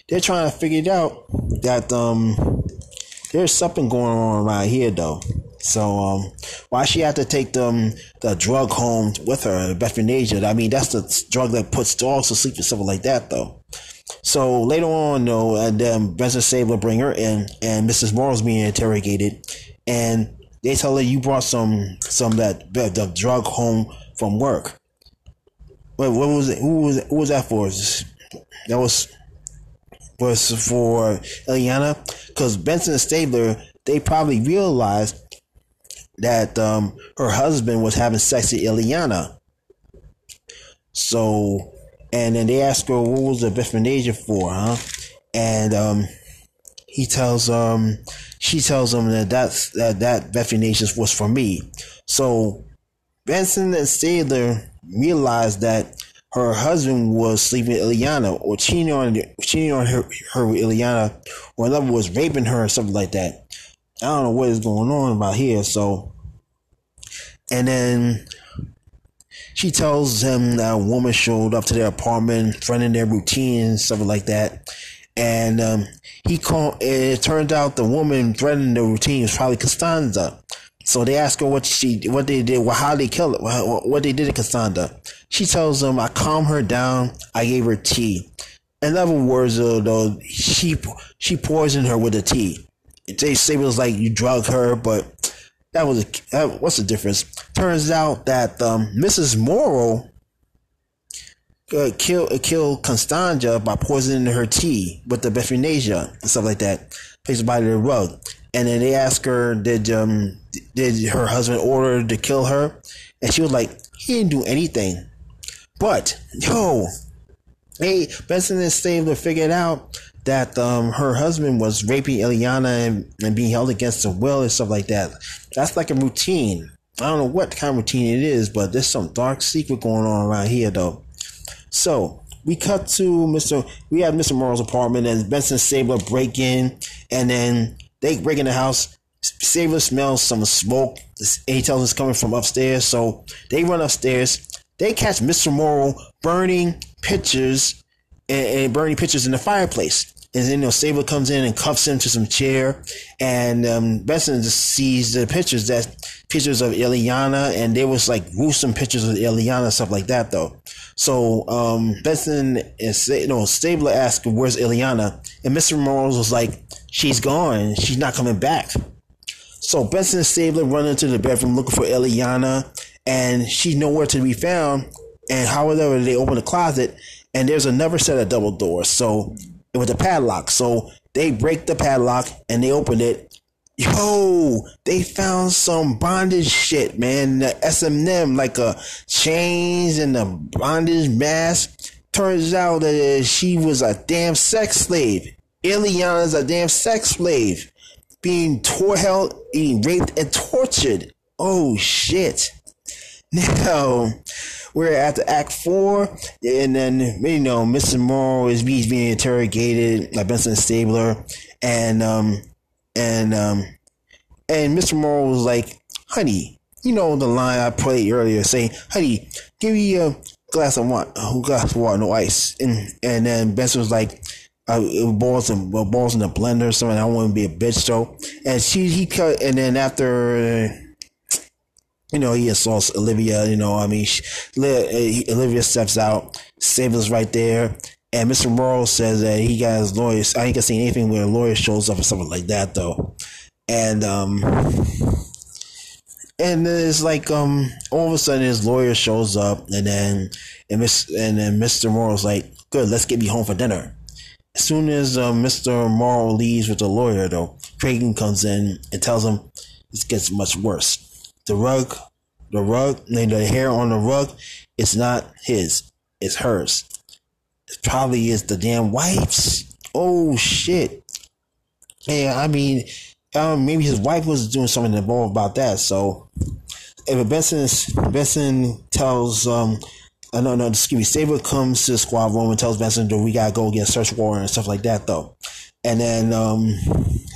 Speaker 1: they're trying to figure it out that um, there's something going on around here though. So um, why she had to take them the drug home with her, Beuthanasia? I mean, that's the drug that puts dogs to sleep and stuff like that, though. So later on, though, and then Benson Stabler bring her in, and Mrs. Morrow's being interrogated, and they tell her you brought some some that the drug home from work. Wait, what was it? Who was who was that for? That was was for Eliana because Benson and Stabler they probably realized that um, her husband was having sex with Eliana. So, and then they ask her what was the Beuthanasia for, huh? And um, he tells um she tells him that that's that that Beuthanasia was for me. So Benson and Stabler realized that her husband was sleeping with Ileana or cheating on cheating on her, her with Ileana or another was raping her or something like that. I don't know what is going on about here. So, and then she tells him that a woman showed up to their apartment, threatening their routine and stuff like that. And um, he called. It turned out the woman threatening the routine was probably Costanza. So they ask her what she, what they did, how they killed it, what they did to Cassandra. She tells them, I calmed her down. I gave her tea. In other words, though, she she poisoned her with the tea. They say it was like you drug her, but that was a, what's the difference? Turns out that um, Mrs. Morrow uh, killed uh, killed Constanza by poisoning her tea with the Bethanasia and stuff like that. Placed by the rug and then they ask her, did um did her husband order to kill her? And she was like, he didn't do anything. But yo, hey, Benson and Stabler figured out that um her husband was raping Ileana and, and being held against the will and stuff like that. That's like a routine. I don't know what kind of routine it is, but there's some dark secret going on around here though. So we cut to Mr. We have Mr. Morrow's apartment and Benson Stabler break in and then they break in the house. Stabler smells some smoke. He tells us coming from upstairs. So they run upstairs. They catch Mr. Morrow burning pictures and, and burning pictures in the fireplace. And then, you know, Stabler comes in and cuffs him to some chair. And um, Benson just sees the pictures that pictures of Ileana, and there was like gruesome pictures of Ileana, stuff like that, though. So um, Benson and you know, Stabler asked, "Where's Ileana?" And Mr. Morales was like, she's gone. She's not coming back. So Benson and Stabler run into the bedroom looking for Eliana, and she's nowhere to be found. And however, they open the closet, and there's another set of double doors. So with a padlock. So they break the padlock and they open it. Yo, they found some bondage shit, man. The S&M, like a chains and a bondage mask. Turns out that she was a damn sex slave. Ileana's a damn sex slave, being tore held, being raped and tortured. Oh shit! Now we're at the Act Four, and then you know Mr. Morrow is being interrogated by Benson Stabler, and um and um and Mr. Morrow was like, "Honey, you know the line I played earlier, saying, honey, give me a glass of water, a glass of water, no ice,' and and then Benson was like." uh, it balls in balls in the blender or something. I want to be a bitch though. And she he cut, and then after. You know, he assaults Olivia. You know, I mean, she, Olivia steps out, Stabler's right there, and Mr. Morrow says that he got his lawyers. I ain't gonna see anything where a lawyer shows up or something like that, though. And um, and it's like um all of a sudden his lawyer shows up and then and Miss and then Mr. Morrow's like, good, let's get me home for dinner. As soon as uh, Mr. Morrow leaves with the lawyer, though, Cragen comes in and tells him it gets much worse. The rug, the rug, the hair on the rug, it's not his, it's hers. It probably is the damn wife's. Oh shit. Yeah, I mean, um, maybe his wife was doing something involved about that. So, if Benson Benson tells um, uh, no, no, excuse me, Stabler comes to the squad room and tells Benson that we gotta go get search warrant and stuff like that, though. And then um,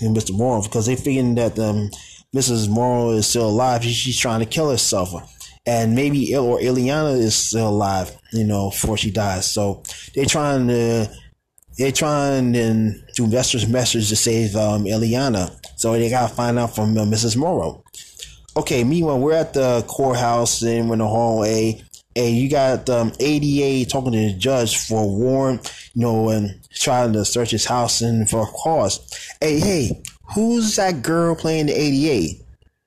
Speaker 1: and Mr. Morrow, because they figuring that um, Mrs. Morrow is still alive, she's trying to kill herself. And maybe or Illyana is still alive, you know, before she dies. So they're trying to they're trying to do investors' message to save um, Illyana. So they gotta find out from uh, Mrs. Morrow. Okay, meanwhile, we're at the courthouse and we're in the hallway, and you got um, ADA talking to the judge for a warrant, you know, and trying to search his house and for a cause. Hey, hey, who's that girl playing the ADA?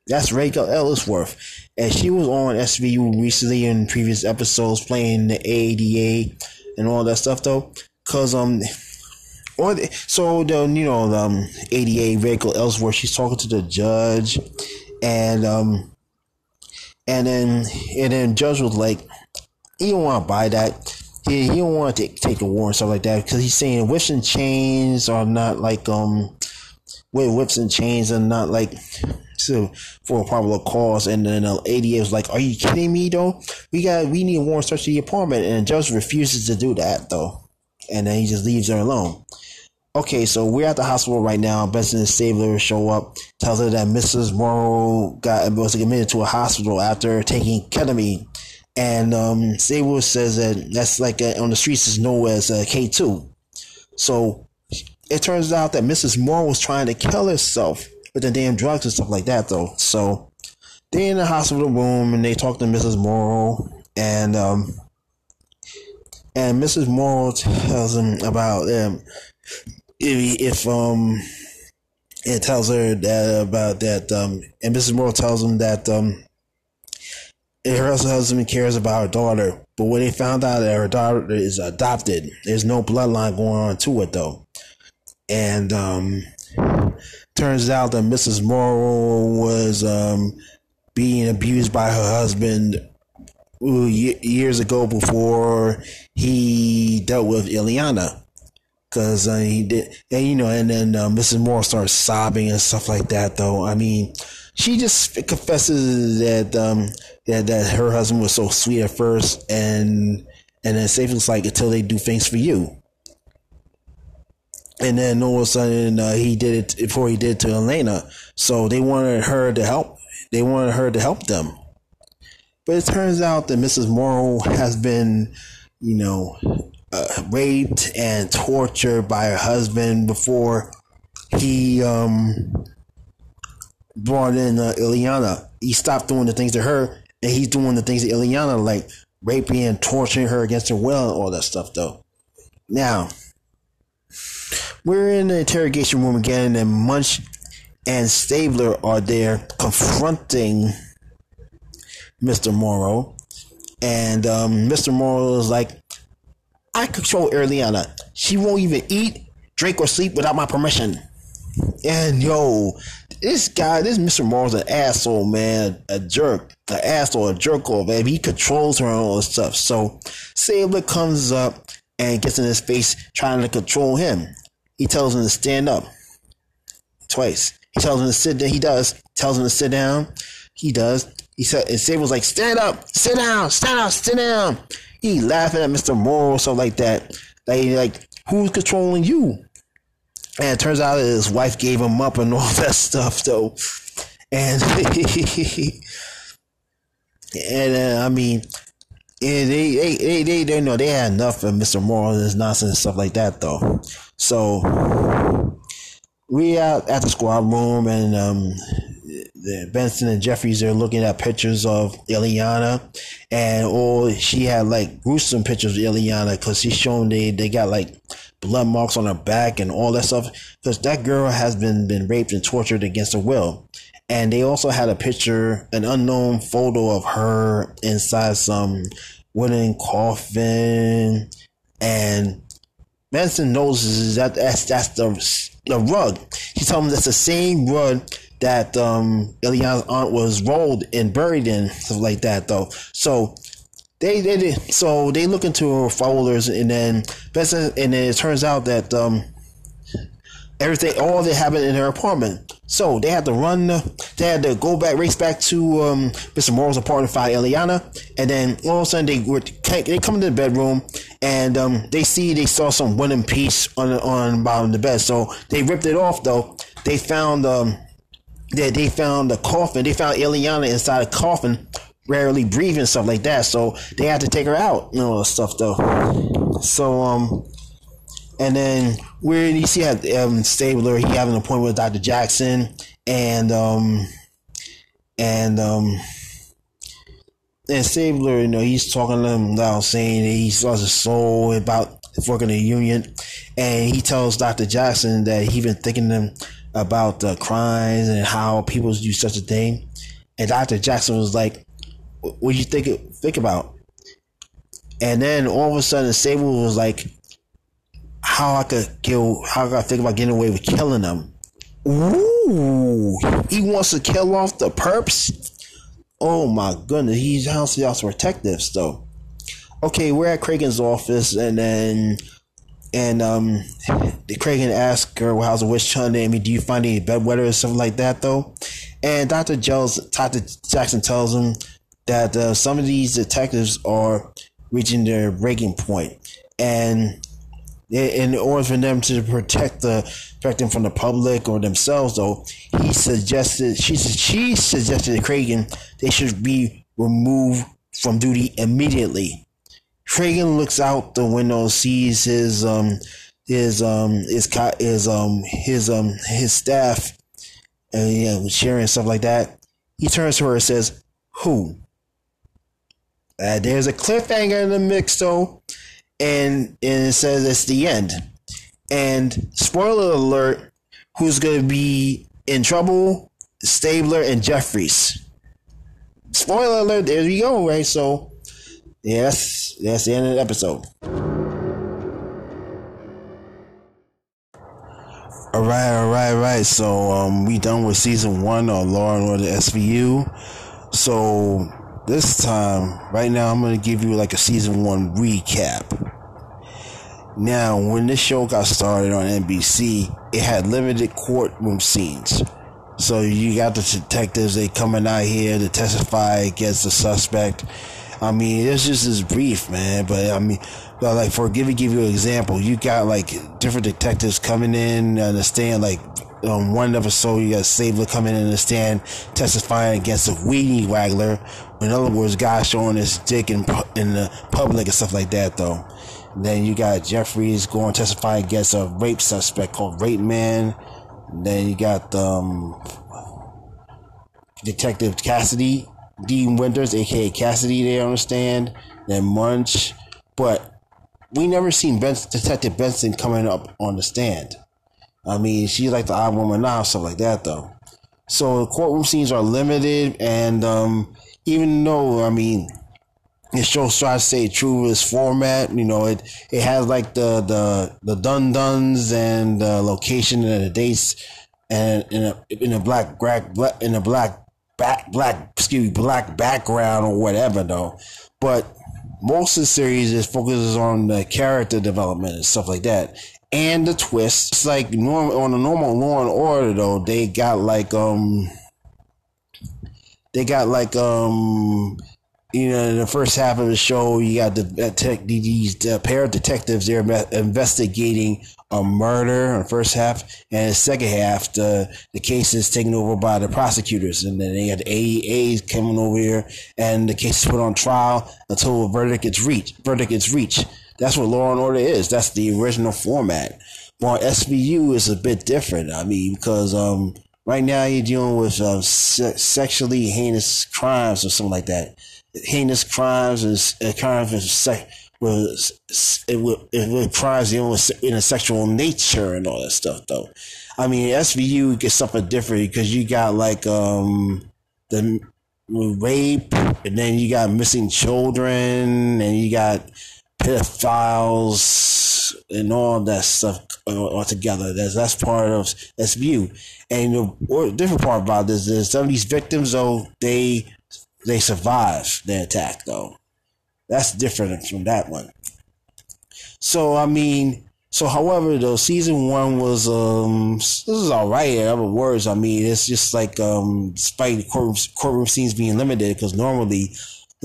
Speaker 1: That's Rachel Ellsworth. And she was on SVU recently in previous episodes playing the ADA and all that stuff, though. Cause, um, or the, so the you know the um, ADA Rachel Ellsworth, she's talking to the judge, and um, and then and then judge was like, he don't want to buy that. He, he don't want to take, take the war and stuff like that because he's saying and chains are not like um, whips and chains and not like so for a probable cause. And then the ADA was like, "Are you kidding me? Though we got we need a warrant search of the apartment," and the judge refuses to do that though, and then he just leaves her alone. Okay, so we're at the hospital right now. Benson and Stabler show up, tells her that Mrs. Morrow got was admitted to a hospital after taking ketamine. And um, Stabler says that that's like a, on the streets is known as K two. So it turns out that Mrs. Moore was trying to kill herself with the damn drugs and stuff like that, though. So they're in the hospital room and they talk to Mrs. Morrow, and um, and Mrs. Morrow tells them about um, if, if um it tells her that about that um and Mrs. Morrow tells him that um her husband cares about her daughter, but when they found out that her daughter is adopted, there's no bloodline going on to it though. And um turns out that Mrs. Morrow was um being abused by her husband years ago before he dealt with Illyana because uh, he did, and you know, and then uh, Mrs. Moore starts sobbing and stuff like that. Though I mean, she just confesses that um, that that her husband was so sweet at first, and and then Safe like until they do things for you. And then all of a sudden, uh, he did it before he did to Elena. So they wanted her to help. They wanted her to help them. But it turns out that Mrs. Morrow has been, you know, uh, raped and tortured by her husband before he um, brought in uh, Illyana. He stopped doing the things to her, and he's doing the things to Illyana, like raping and torturing her against her will and all that stuff, though. Now, we're in the interrogation room again, and Munch and Stabler are there confronting Mr. Morrow. And um, Mr. Morrow is like, I control Illyana. She won't even eat, drink, or sleep without my permission. And yo, this guy, this Mr. Morrow's an asshole, man. A jerk. An asshole, a jerk off, man. He controls her and all this stuff. So Stabler comes up and gets in his face trying to control him. He tells him to stand up. Twice. He tells him to sit down. He does. Tells him to sit down. He does. He said, and Stabler's like, stand up, sit down, stand up, sit down. He laughing at Mr. Morrow, stuff like that. Like, like, who's controlling you? And it turns out his wife gave him up and all that stuff, though. And, and uh, I mean, yeah, they, they, they, they, they know they had enough of Mr. Morrow and his nonsense and stuff like that, though. So, we out at the squad room and, um, Benson and Jeffries are looking at pictures of Illyana, and or she had like gruesome pictures of Illyana because she's showing they they got like blood marks on her back and all that stuff because that girl has been been raped and tortured against her will, and they also had a picture, an unknown photo of her inside some wooden coffin, and Benson notices that that's that's the the rug. He tells him that's the same rug that um Illyana's aunt was rolled and buried in, stuff like that though. So they they so they look into her folders and then and then it turns out that um everything all that happened in her apartment. So they had to run they had to go back race back to um Mr. Morrow's apartment to find Illyana and then all of a sudden they were they come into the bedroom and um they see they saw some wooden piece on on bottom of the bed. So they ripped it off though. They found um that they found the coffin. They found Eliana inside a coffin, rarely breathing, stuff like that. So they had to take her out, and all know, stuff though. So um, and then where you see at um, Stabler, he having an appointment with Dr. Jackson, and um, and um, and Stabler, you know, he's talking to him now, saying that he lost his soul about working the union, and he tells Dr. Jackson that he been thinking to him about the crimes and how people do such a thing. And Dr. Jackson was like, what you think think about? And then all of a sudden Stabler was like, how I could kill how I think about getting away with killing them. Ooh, he wants to kill off the perps. Oh my goodness, he's honestly also protective though. Okay, we're at Cragen's office and then and um, Cragen asked her, how's the witch hunt? I mean, do you find any bedwetter or something like that, though? And Dr. Gels, Dr. Jackson tells him that uh, some of these detectives are reaching their breaking point, and in order for them to protect the protect them from the public or themselves, though, he suggested she she suggested to Cragen they should be removed from duty immediately. Cragen looks out the window, sees his um his um his his um his um his staff and you know, sharing stuff like that. He turns to her and says, "Who?" Uh, there's a cliffhanger in the mix though, and and it says it's the end. And spoiler alert: who's gonna be in trouble? Stabler and Jeffries. Spoiler alert! There you go, right? So Yes, that's the end of the episode. All right, all right, all right. So um, we done with season one of Law and Order SVU. So this time, right now, I'm gonna give you like a season one recap. Now, when this show got started on NBC, it had limited courtroom scenes. So you got the detectives they coming out here to testify against the suspect I mean, it's just as brief, man. But I mean, but like for give give you an example, you got like different detectives coming in on the stand. Like on one episode, you got Stabler coming in the stand testifying against a weenie waggler. In other words, guy showing his dick in in the public and stuff like that, though. Then you got Jeffries going to testify against a rape suspect called Rape Man. Then you got um, Detective Cassidy Dean Winters, aka Cassidy, there on the stand, then Munch, but we never seen Benson, Detective Benson coming up on the stand. I mean, she's like the odd woman now, stuff like that, though. So the courtroom scenes are limited, and um, even though I mean, the shows, tries to stay true to its format, you know, it it has like the the the dun duns and the location and the dates, and in a in a black black in a black back black excuse me black background or whatever though. But most of the series is focuses on the character development and stuff like that. And the twist it's like norm on a normal law and order though they got like um they got like um you know, in the first half of the show, you got the tech, these the pair of detectives they're investigating a murder in the first half, and the second half, the the case is taken over by the prosecutors, and then they had the ADAs coming over here, and the case is put on trial until a verdict is reached. Verdict is reached. That's what Law and Order is. That's the original format. But SVU is a bit different. I mean, because um, right now you're dealing with uh, se- sexually heinous crimes or something like that heinous crimes and uh, crimes of sex with, with, with crimes dealing in a sexual nature and all that stuff though. I mean, SVU gets something different because you got like um the rape, and then you got missing children, and you got pedophiles, and all that stuff all together. That's that's part of SVU. And the different part about this is some of these victims, though, they they survive the attack, though. That's different from that one. So I mean, so however, though season one was um this is all right. In other words, I mean it's just like um despite the courtroom, courtroom scenes being limited because normally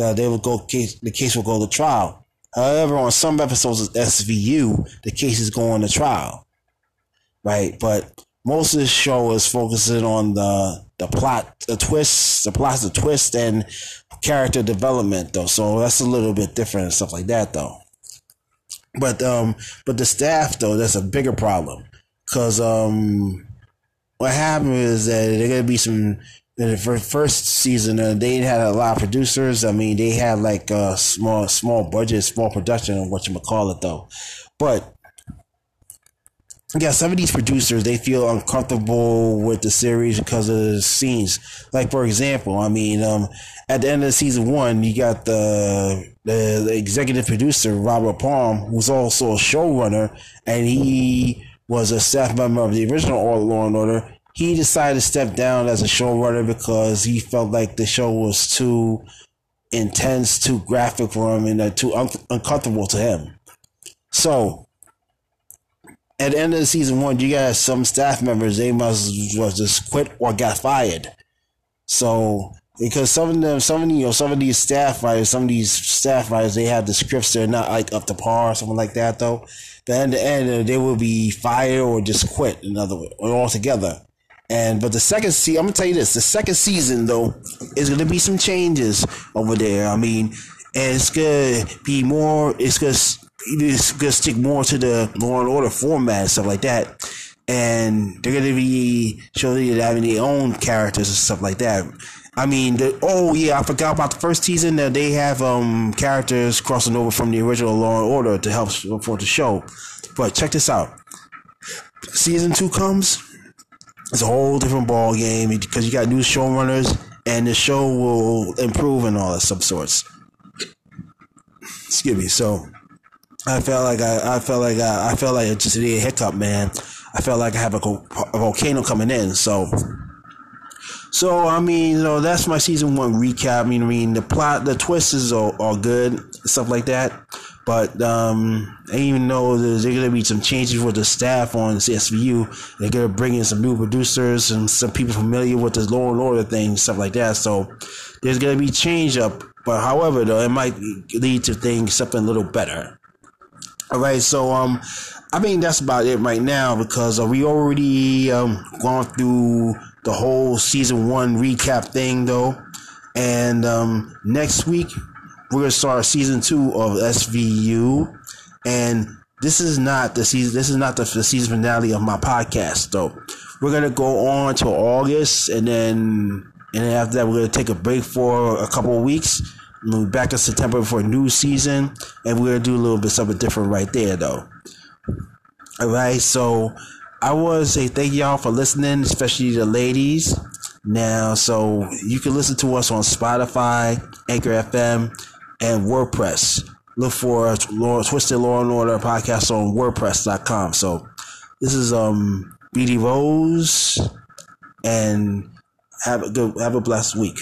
Speaker 1: uh, they would go case the case will go to trial. However, on some episodes of SVU, the case is going to trial, right? But most of the show is focusing on the the plot, the twists, the plots, the twist, and character development, though. So that's a little bit different and stuff like that, though. But um, but the staff though, that's a bigger problem, cause um, what happened is that there gonna be some in the first season, uh, they had a lot of producers. I mean, they had like a small, small budget, small production, what you call it though. But yeah, some of these producers they feel uncomfortable with the series because of the scenes. Like for example, I mean, um, at the end of season one, you got the, the the executive producer Robert Palm, who's also a showrunner, and he was a staff member of the original Law and Order. He decided to step down as a showrunner because he felt like the show was too intense, too graphic for him, and uh, too un- uncomfortable to him. So at the end of the season one, you got some staff members they must just quit or got fired. So because some of them, some of you know, some of these staff writers, some of these staff writers, they have the scripts they're not like up to par or something like that. Though, but in the end, uh, they will be fired or just quit. In other words, or altogether. And but the second season, I'm gonna tell you this: the second season though is gonna be some changes over there. I mean, and it's gonna be more. It's gonna it's gonna stick more to the Law and Order format and stuff like that. And they're gonna be showing you having their own characters and stuff like that. I mean, the, oh yeah, I forgot about the first season. That they have um characters crossing over from the original Law and Order to help for the show. But check this out: season two comes, it's a whole different ball game because you got new showrunners, and the show will improve and all that some sorts. Excuse me. So I felt like I, I felt like I, I felt like it just did a hiccup, man. I felt like I have a, a volcano coming in. So, so I mean, you know, that's my season one recap. I mean, I mean, the plot, the twists are, are good, stuff like that. But um, I even know there's going to be some changes with the staff on SVU. They're to bring in some new producers and some people familiar with the Law and Order thing, stuff like that. So there's to be change up. But however, though, it might lead to things something a little better. All right, so um, I mean that's about it right now because uh, we already um gone through the whole season one recap thing though, and um next week we're gonna start season two of SVU, and this is not the season. This is not the, the season finale of my podcast though. We're gonna go on to August, and then and then after that we're gonna take a break for a couple of weeks We'll be back in September for a new season, and we're gonna do a little bit something different right there, though. All right, so I want to say thank y'all for listening, especially the ladies. Now, so you can listen to us on Spotify, Anchor FM, and WordPress. Look for Twisted Law and Order podcast on WordPress.com. So this is um BD Rose, and have a good, have a blessed week.